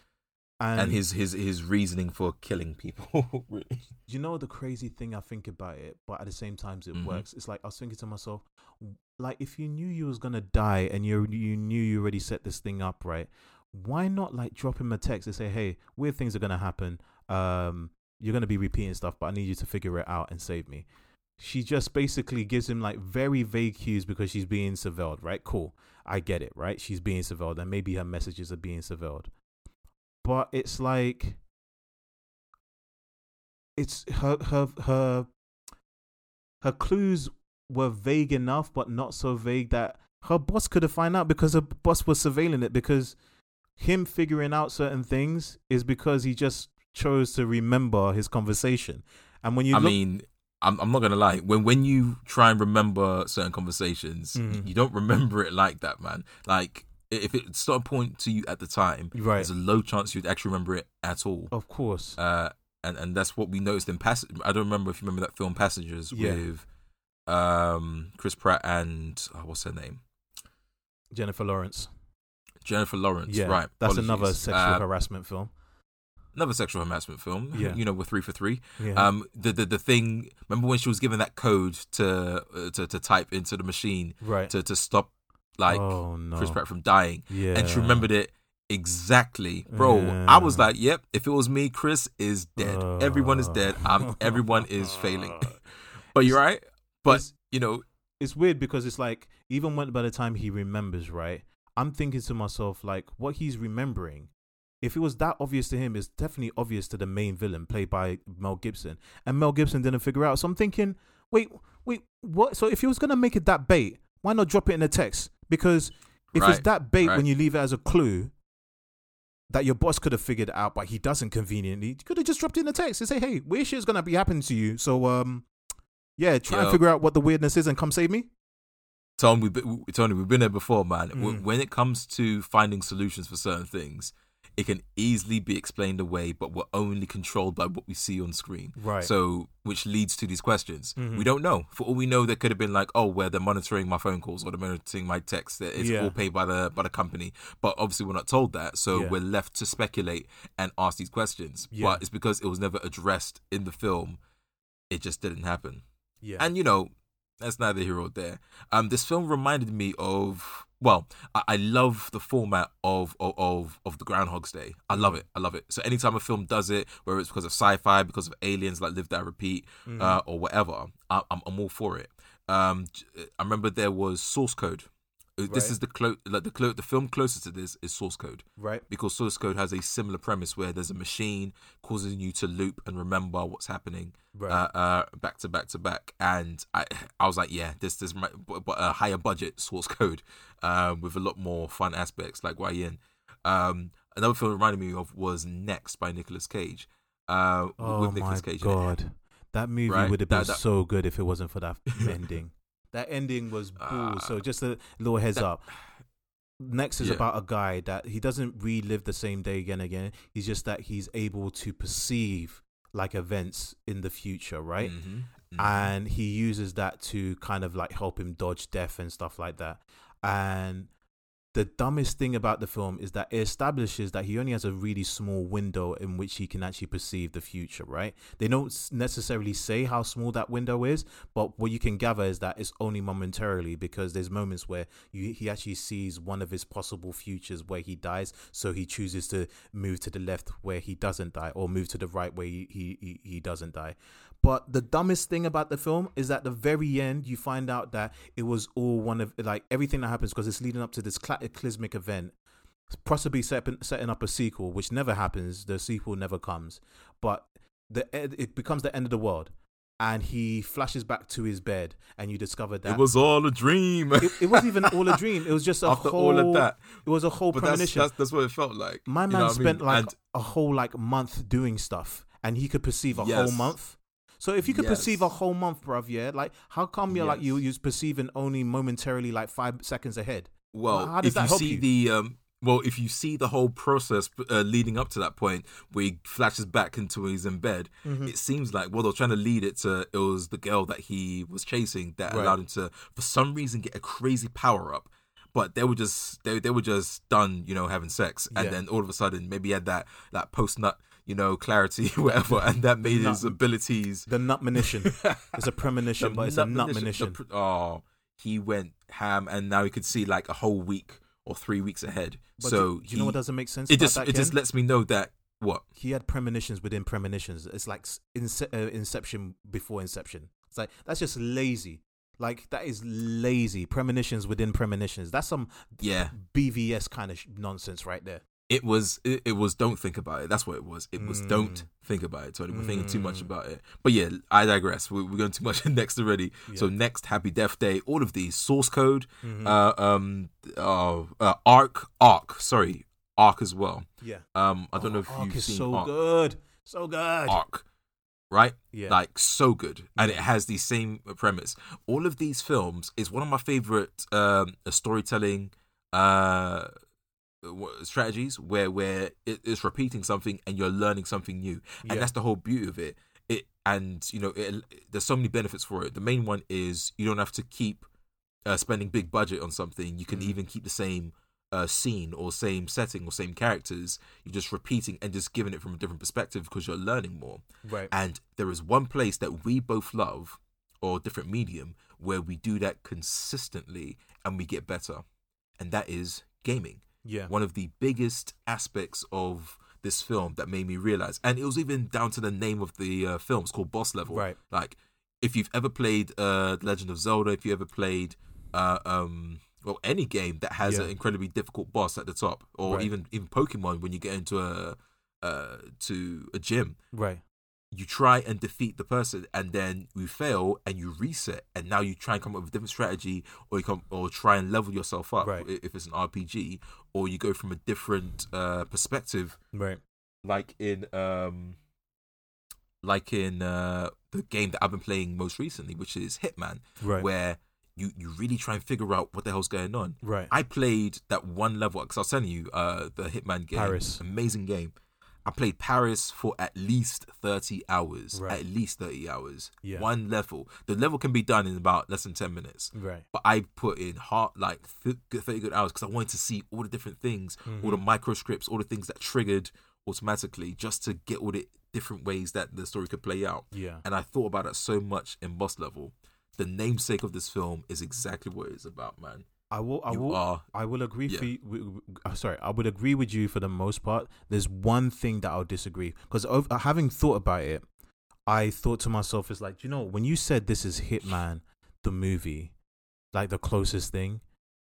and, And, his his his reasoning for killing people. really. you know the crazy thing I think about it, but at the same time it Mhm. works. It's like I was thinking to myself, like if you knew you was gonna die and you you knew you already set this thing up right, why not like drop him a text and say, hey, weird things are gonna happen. Um, you're gonna be repeating stuff, but I need you to figure it out and save me. She just basically gives him like very vague cues because she's being surveilled, right? Cool, I get it, right? She's being surveilled, and maybe her messages are being surveilled, but it's like it's her her her her clues were vague enough but not so vague that her boss could have found out because her boss was surveilling it because him figuring out certain things is because he just chose to remember his conversation and when you I look mean, I'm I'm not gonna lie. When when you try and remember certain conversations, Mhm. you don't remember it like that, man. Like if it's not point to you at the time, right there's a low chance you'd actually remember it at all. of course Uh, and and that's what we noticed in Pass. I don't remember if you remember that film Passengers Yeah. with um Chris Pratt and oh, what's her name jennifer lawrence Jennifer Lawrence. yeah right. that's apologies. another sexual Uh, harassment film another sexual harassment film. Yeah. you know, with three for three. yeah Um, the, the the thing. Remember when she was given that code to uh, to to type into the machine right to to stop like oh no Chris Pratt from dying, yeah and she remembered it exactly, bro. I was like, yep. If it was me, Chris is dead. everyone is dead. I'm. Everyone is failing. But you're right. But It's- you know, it's weird because it's like even when by the time he remembers, right? I'm thinking to myself like what he's remembering. If it was that obvious to him, it's definitely obvious to the main villain played by Mel Gibson, and Mel Gibson didn't figure out. So I'm thinking, wait, wait, what? So if he was gonna make it that bait, why not drop it in a text? Because if it's that bait right. when you leave it as a clue that your boss could have figured it out, but he doesn't conveniently, you could have just dropped it in a text and say, hey, weird shit's gonna be happening to you. So um, yeah, try and figure out what the weirdness is and come save me. Tony, we've been, Tony, we've been there before, man. Mm. When it comes to finding solutions for certain things, it can easily be explained away, but we're only controlled by what we see on screen. Right. So, which leads to these questions. Mhm. We don't know. For all we know, there could have been like, oh, where they're monitoring my phone calls or they're monitoring my texts. It's Yeah. all paid by the by the company. But obviously, we're not told that, so Yeah. we're left to speculate and ask these questions. Yeah. But it's because it was never addressed in the film. It just didn't happen. Yeah. And you know, that's neither here or there. Um, this film reminded me of well, I, I love the format of, of of of the Groundhog's Day. I love it. I love it. So anytime a film does it, whether it's because of sci-fi, because of aliens like Live That Repeat, Mhm. uh, or whatever, I, I'm I'm all for it. Um, I remember there was Source Code. Uh, This is the clo- like the clo- the film closest to this is Source Code right. because source code has a similar premise where there's a machine causing you to loop and remember what's happening Right. uh, uh, back to back to back. And I, I was like, yeah, this this but, but a higher budget source code uh, with a lot more fun aspects like YN. Um, another film reminded me of was Next by Nicolas Cage. Uh, oh with Nicolas Cage. god, that movie Right? would have been That- that- so good if it wasn't for that ending. That ending was bull. so Ah. just a little heads That- up. Next is Yeah. about a guy that he doesn't relive the same day again and again. He's just that he's able to perceive like events in the future, right? Mhm, mhm. and he uses that to kind of like help him dodge death and stuff like that. And the dumbest thing about the film is that it establishes that he only has a really small window in which he can actually perceive the future, right? They don't necessarily say how small that window is, but what you can gather is that it's only momentarily because there's moments where you, he actually sees one of his possible futures where he dies, so he chooses to move to the left where he doesn't die, or move to the right where he, he, he, he doesn't die. But the dumbest thing about the film is at the very end, you find out that it was all one of like everything that happens because it's leading up to this cataclysmic event, possibly set, setting up a sequel, which never happens. The sequel never comes, but the it becomes the end of the world, and he flashes back to his bed, and you discover that it was all a dream. it, it wasn't even all a dream. It was just a After whole. all of that, it was a whole but that's, premonition. that's that's what it felt like. My You man know what I spent mean? like And- a whole like month doing stuff, and he could perceive a whole month. So if you could perceive a whole month, bruv, yeah, like how come you're like you Yes. you're perceiving only momentarily, like five seconds ahead? Well, how does if that you help see you? the um, well, if you see the whole process uh, leading up to that point where he flashes back into he's in bed, Mm-hmm. it seems like well they're trying to lead it to it was the girl that he was chasing that Right. allowed him to for some reason get a crazy power up. But they were just they they were just done, you know, having sex, and Yeah. then all of a sudden maybe he had that that post nut, you know, clarity, whatever, and that made his abilities The nutmonition. it's a premonition, but it's a nutmonition. pr- oh, he went ham, and now he could see like a whole week or three weeks ahead. But so do, do you know what doesn't make sense? it just it just lets me know that what he had premonitions within premonitions. It's like ince- uh, Inception before Inception. It's like that's just lazy. Like that is lazy. Premonitions within premonitions. That's some yeah BVS kind of sh- nonsense right there. It was it, it was don't think about it. That's what it was. It was Mm. don't think about it. Tony we're thinking too much Mm. about it. But yeah i digress. We're, we're going too much next already. So next happy death day. All of these. Source code Mhm. uh um uh, uh ARQ ARQ sorry ARQ as well. Yeah. um i don't Oh, know if ARQ you've is seen so ARQ, good, so good. ARQ right? Yeah. like so good. And it has the same premise. All of these films is one of my favorite um storytelling uh strategies where where it is repeating something and you're learning something new and Yeah. that's the whole beauty of it it and you know it, there's so many benefits for it the main one is you don't have to keep uh, spending big budget on something you can Mm. even keep the same uh, scene or same setting or same characters you're just repeating and just giving it from a different perspective because you're learning more right. and there is one place that we both love, or different medium, where we do that consistently and we get better. And that is gaming. Yeah. One of the biggest aspects of this film that made me realize, and it was even down to the name of the uh, film, it's called Boss Level. Right. Like, if you've ever played uh, Legend of Zelda, if you ever played, uh, um, well, any game that has Yeah. an incredibly difficult boss at the top, or Right. even even Pokemon when you get into a uh, to a gym, Right. You try and defeat the person and then you fail and you reset and now you try and come up with a different strategy or you come or try and level yourself up Right. if it's an RPG or you go from a different uh perspective Right. like in um like in uh the game that I've been playing most recently which is Hitman Right. where you you really try and figure out what the hell's going on. Right. I played that one level because I was telling you, uh, the Hitman game, Paris. amazing game. I played Paris for at least thirty hours. Right. At least thirty hours. Yeah. One level. The level can be done in about less than ten minutes. right. But I put in hard like thirty good hours because I wanted to see all the different things, all the Mm-hmm. micro scripts, all the things that triggered automatically, just to get all the different ways that the story could play out. Yeah. And I thought about it so much in Boss Level. The namesake of this film is exactly what it's about, man. I will. I You will. are I will agree. Yeah. For you, uh, sorry, I would agree with you for the most part. There's one thing that I'll disagree because having thought about it, I thought to myself, "It's like you know when you said this is Hitman, the movie, like the closest thing."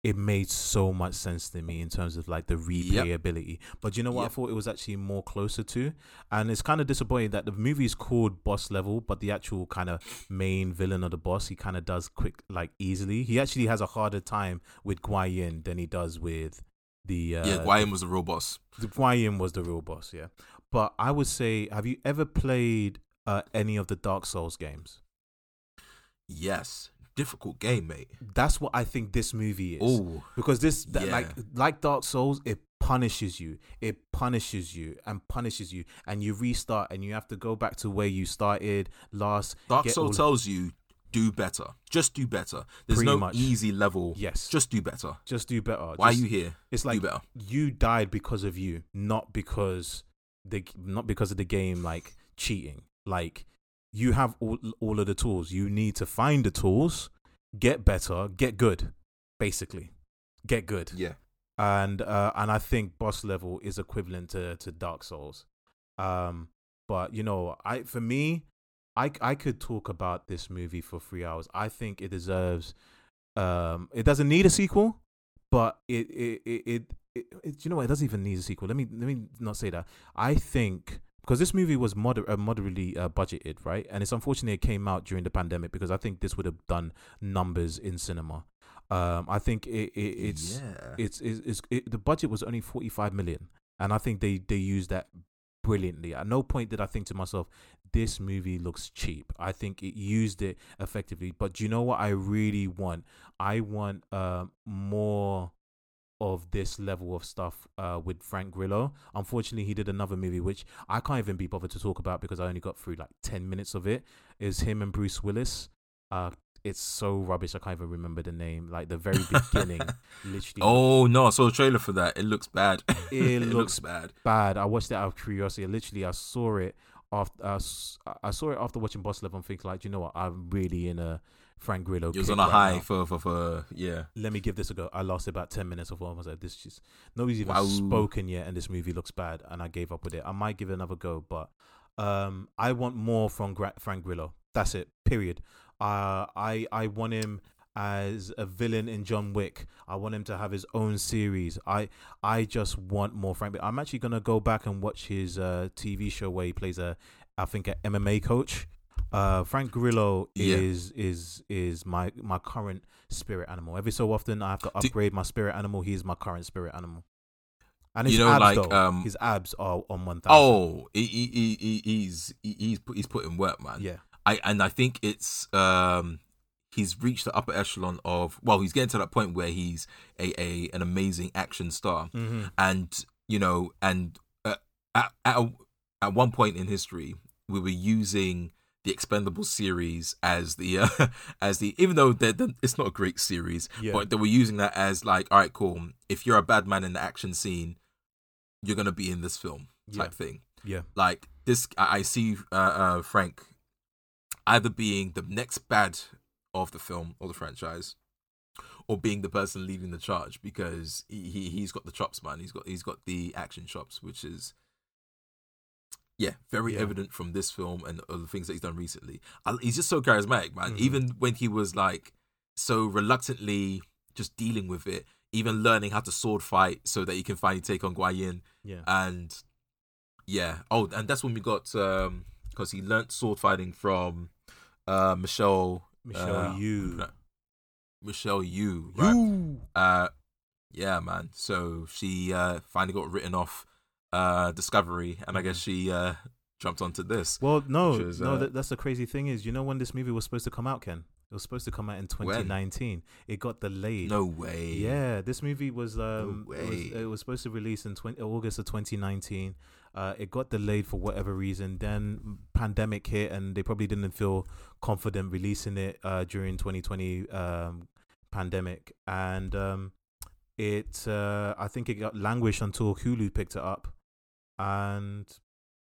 It made so much sense to me in terms of like the replayability. But you know what? I thought it was actually more closer to, and it's kind of disappointing that the movie is called Boss Level, but the actual kind of main villain of the boss, he kind of does quick, like easily. He actually has a harder time with Guan Yin than he does with the uh, yeah. Guan Yin was the real boss. the Guan Yin was the real boss, yeah. But I would say, have you ever played uh, any of the Dark Souls games? Yes, difficult game, mate. That's what I think this movie is. Oh, because this that, Yeah. like like Dark Souls, it punishes you. It punishes you and punishes you, and you restart, and you have to go back to where you started last. Dark get Soul all- tells you do better. Just do better. There's Pretty no much. easy level. Yes, Just do better. just do better. Why Just- are you here? It's like you died because of you, not because the not because of the game like cheating. Like you have all all of the tools. You need to find the tools, get better, get good, basically, get good. Yeah. And uh, and I think boss level is equivalent to to Dark Souls. Um, but you know, I for me, I I could talk about this movie for three hours. I think it deserves. Um, it doesn't need a sequel, but it it it, it, it, it you know what? It doesn't even need a sequel. Let me let me not say that. I think because this movie was moder- uh, moderately uh, budgeted, right? And it's unfortunate it came out during the pandemic because I think this would have done numbers in cinema. Um, I think it, it it's yeah. it's it's, it's it, the budget was only 45 million and i think they they used that brilliantly at no point did i think to myself this movie looks cheap i think it used it effectively but do you know what i really want i want uh, more of this level of stuff uh, with Frank Grillo. Unfortunately, he did another movie which I can't even be bothered to talk about because I only got through like ten minutes of it. Is him and Bruce Willis. Uh, it's so rubbish. I can't even remember the name. Like the very beginning, literally. Oh no, I saw a trailer for that. It looks bad. It looks looks bad. bad. I watched it out of curiosity. Literally, I saw it after uh, I saw it after watching Boss Level and thinking like, you know what, I'm really in a Frank Grillo. It was on a right high now. for, for for yeah. Let me give this a go. I lasted about ten minutes of film. I was like, this just nobody's even Wow. spoken yet, and this movie looks bad, and I gave up with it. I might give it another go, but um, I want more from Gra- Frank Grillo. That's it. Period. Uh, I I want him as a villain in John Wick. I want him to have his own series. I I just want more Frank. I'm actually gonna go back and watch his uh, TV show where he plays a I think a MMA coach. Uh, Frank Grillo Yeah. is is is my my current spirit animal. Every so often I have to Do- upgrade my spirit animal. He's my current spirit animal. And his You know, abs like, though, um, his abs are on one thousand. Oh, he, he, he, he- he's he, he's put, he's putting work, man. yeah, I and I think it's um he's reached the upper echelon of well he's getting to that point where he's a, a an amazing action star mm-hmm. and you know and uh, at, at a- at one point in history we were using the expendable series as the uh, as the even though they're, they're- it's not a great series Yeah. but they were using that as like all right cool if you're a bad man in the action scene you're gonna be in this film type thing. Yeah, like this i, I see uh, uh frank either being the next bad of the film or the franchise or being the person leading the charge because he, he he's got the chops man. He's got he's got the action chops which is yeah very Yeah. evident from this film and other things that he's done recently I, he's just so charismatic man Mhm. even when he was like so reluctantly just dealing with it even learning how to sword fight so that he can finally take on Guan Yin yeah. and yeah oh and that's when we got um because he learnt sword fighting from uh michelle Michelle uh, Yeoh. michelle yeoh right Yeoh. uh yeah man so she uh finally got written off uh discovery and i guess she uh jumped onto this Well, no, is, no. uh, That, that's the crazy thing is, you know, when this movie was supposed to come out, Ken, It was supposed to come out in 2019. It got delayed. No way. Yeah, this movie was um No it was, it was supposed to release in 20, August of 2019. Uh, it got delayed for whatever reason. Then pandemic hit, and they probably didn't feel confident releasing it uh, during 2020 um, pandemic. And um, it, uh, I think, it got languished until Hulu picked it up, and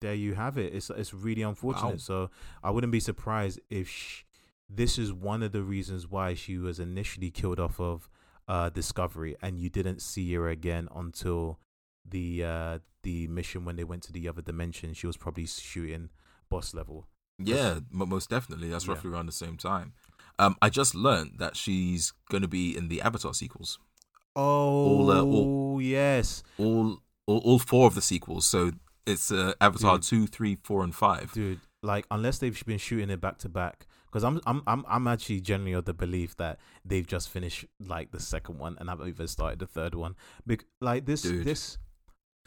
there you have it. It's it's really unfortunate. Wow. So I wouldn't be surprised if sh- this is one of the reasons why she was initially killed off of uh, Discovery, and you didn't see her again until the uh, the mission when they went to the other dimension. She was probably shooting boss level. Yeah, mo- most definitely. That's Yeah. roughly around the same time. Um, I just learned that she's going to be in the Avatar sequels. Oh, uh, all- yes, All, all, all four of the sequels. So it's uh, Avatar Dude. two, three, four, and five. dude. Like unless they've been shooting it back to back, because I'm I'm I'm I'm actually generally of the belief that they've just finished like the second one and haven't even started the third one. Bec- like this Dude. this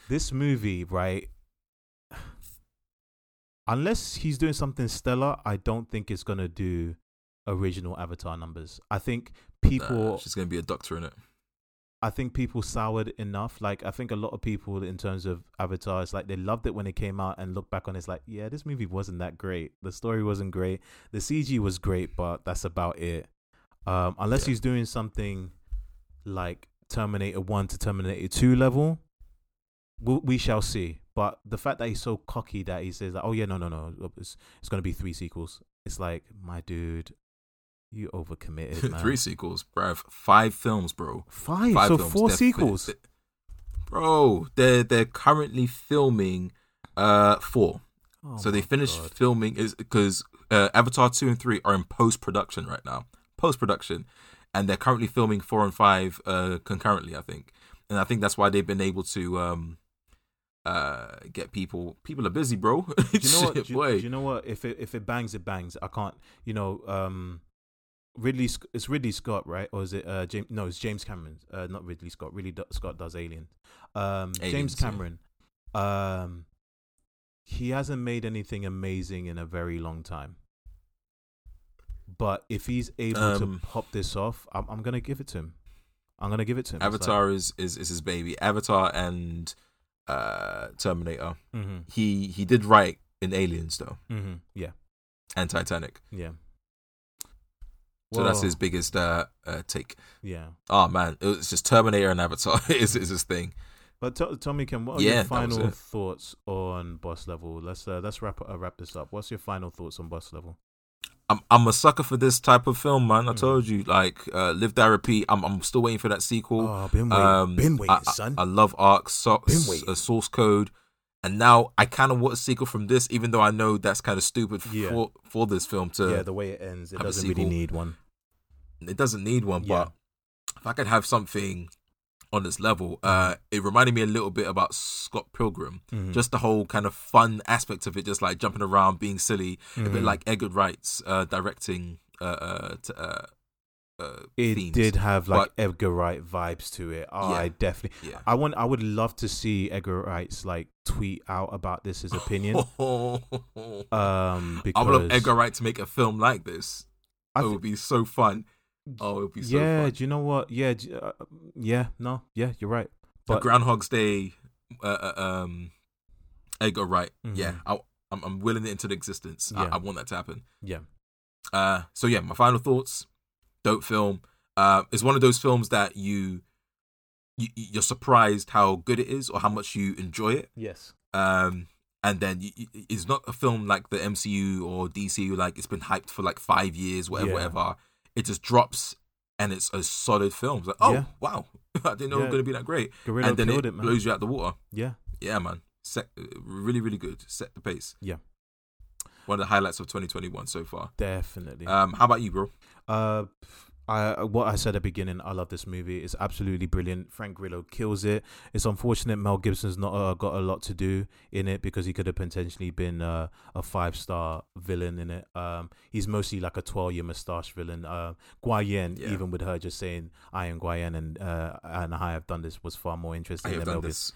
this movie, right? Unless he's doing something stellar, I don't think it's gonna do original Avatar numbers. I think people Nah, she's going to be a doctor in it. I think people soured enough. Like I think a lot of people in terms of Avatar, it's like they loved it when it came out and look back on it, it's like, yeah, this movie wasn't that great. The story wasn't great. The CG was great, but that's about it. Um, unless Yeah. he's doing something like Terminator One to Terminator Two level, we, we shall see. But the fact that he's so cocky that he says, like, "Oh yeah, no, no, no, it's it's gonna be three sequels," it's like, my dude, you overcommitted, man. Three sequels, bruv. Five films, bro. Five, Five so films. four They're- sequels. they- bro, they're they're currently filming uh four. Oh so they finished God. filming is because uh, Avatar two and three are in post production right now, post production, and they're currently filming four and five uh, concurrently. I think, and I think that's why they've been able to um uh get people. People are busy, bro. do you know what? Do you, do you know what? If it if it bangs, it bangs. I can't. You know, um, Ridley. It's Ridley Scott, right? Or is it uh James? No, it's James Cameron. Uh, not Ridley Scott. Ridley Do- Scott does Alien. Um, James Aliens, yeah. Cameron. Um, he hasn't made anything amazing in a very long time. But if he's able Um, to pop this off, I'm, I'm gonna give it to him. I'm gonna give it to him. It's like- Avatar is, is is his baby. Avatar and uh Terminator. Mhm, He he did write in Aliens though, mhm, yeah, and Titanic. yeah. So that's his biggest uh, uh take. Yeah. Oh man, it's just Terminator and Avatar is is his thing. But t- tell me, Ken, what are Yeah, your final thoughts on Boss Level? Let's uh, let's wrap uh, wrap this up. What's your final thoughts on Boss Level? I'm I'm a sucker for this type of film, man. I Mhm. told you, like uh, Live Die Repeat. I'm I'm still waiting for that sequel. Oh, been waiting, Um, been waiting, I, I- son. I love ARQ, so, Been s- waiting. uh, Source Code, and now I kind of want a sequel from this, even though I know that's kind of stupid Yeah. for for this film to. yeah, the way it ends, it doesn't really need one. it doesn't need one, Yeah. but if I could have something on this level, uh, it reminded me a little bit about Scott Pilgrim. Mhm. Just the whole kind of fun aspect of it, just like jumping around, being silly, a bit Mhm. like Edgar Wright's uh, directing. Uh, uh, t- uh, uh, it themes. did have like But- Edgar Wright vibes to it. Oh, I definitely. Yeah. I want. I would love to see Edgar Wright's like tweet out about this his opinion. um, because I would love Edgar Wright to make a film like this. I it thi- would be so fun. Oh, it would be so yeah, fun. do you know what? Yeah, uh, yeah, no, yeah, you're right. A But Groundhog's Day, uh, uh, um, Edgar Wright. Mhm. Yeah, I, I'm, I'm willing it into existence. Yeah. I, I want that to happen. yeah, Uh, so yeah, my final thoughts. Dope film. Uh, it's one of those films that you, you you're surprised how good it is or how much you enjoy it. yes, Um, and then it's not a film like the MCU or DCU, like it's been hyped for like five years, whatever, Yeah. whatever. It just drops and it's a solid film. It's like, oh Yeah. wow, I didn't know it was gonna be that great. Guerrero and then it, it, blows you out the water. Yeah, Yeah, man. Set, uh, really, really good. Set the pace. Yeah. One of the highlights of 2021 so far. definitely. Um, how about you, bro? Uh, I what I said at the beginning. I love this movie. It's absolutely brilliant. Frank Grillo kills it. It's unfortunate Mel Gibson's not uh, got a lot to do in it because he could have potentially been uh, a five star villain in it. Um, he's mostly like a twelve year mustache villain. Uh, Guan Yin, Yeah. even with her just saying I am Guan Yin and uh, and I have done this was far more interesting than Mel Gibson. this.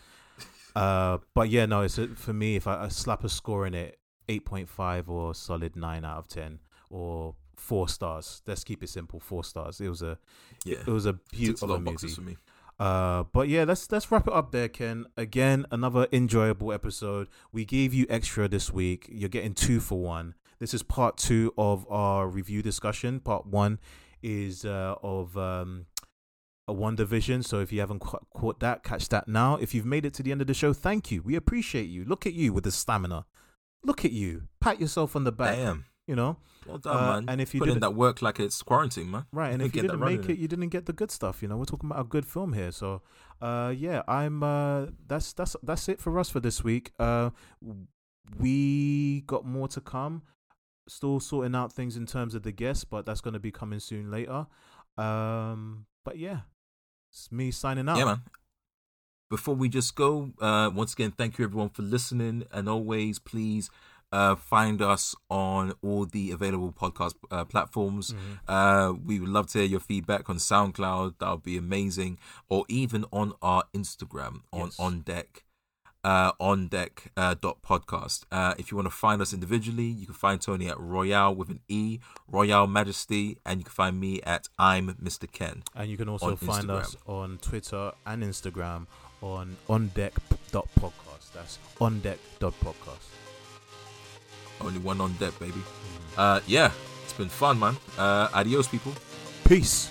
Uh, but yeah, no, it's a, for me. If I, I slap a score in it, eight point five or solid nine out of ten, or four stars. Let's keep it simple. Four stars. It was a Yeah, it was a beautiful movie. for me. Uh, but yeah, let's let's wrap it up there, Ken. Again, another enjoyable episode. We gave you extra this week. You're getting two for one. This is part two of our review discussion. Part one is uh, of um, a WandaVision. So if you haven't ca- caught that, catch that now. If you've made it to the end of the show, thank you. We appreciate you. Look at you with the stamina. Look at you. Pat yourself on the back. Damn, You know, well done, Uh, man. and if you put in didn't- that work like it's quarantine, man. Right, and if you didn't make it, you didn't get the good stuff. You know, we're talking about a good film here. So, uh, yeah, I'm. Uh, that's that's that's it for us for this week. Uh, we got more to come. Still sorting out things in terms of the guests, but that's going to be coming soon later. Um, but yeah, it's me signing out. Yeah, man. Before we just go, uh, once again, thank you everyone for listening, and always please uh, find us on all the available podcast uh, platforms. Mhm. Uh, we would love to hear your feedback on SoundCloud. That would be amazing, or even on our Instagram on Yes. on deck. Uh, on deck uh, dot podcast. Uh, if you want to find us individually, you can find Tony at Royale with an E, Royale Majesty, and you can find me at I'm Mr. Ken. And you can also find Instagram. us on Twitter and Instagram on ondeck.podcast. That's ondeck.podcast. Only one on deck, baby. Uh, yeah, it's been fun, man. Uh, adios, people. Peace.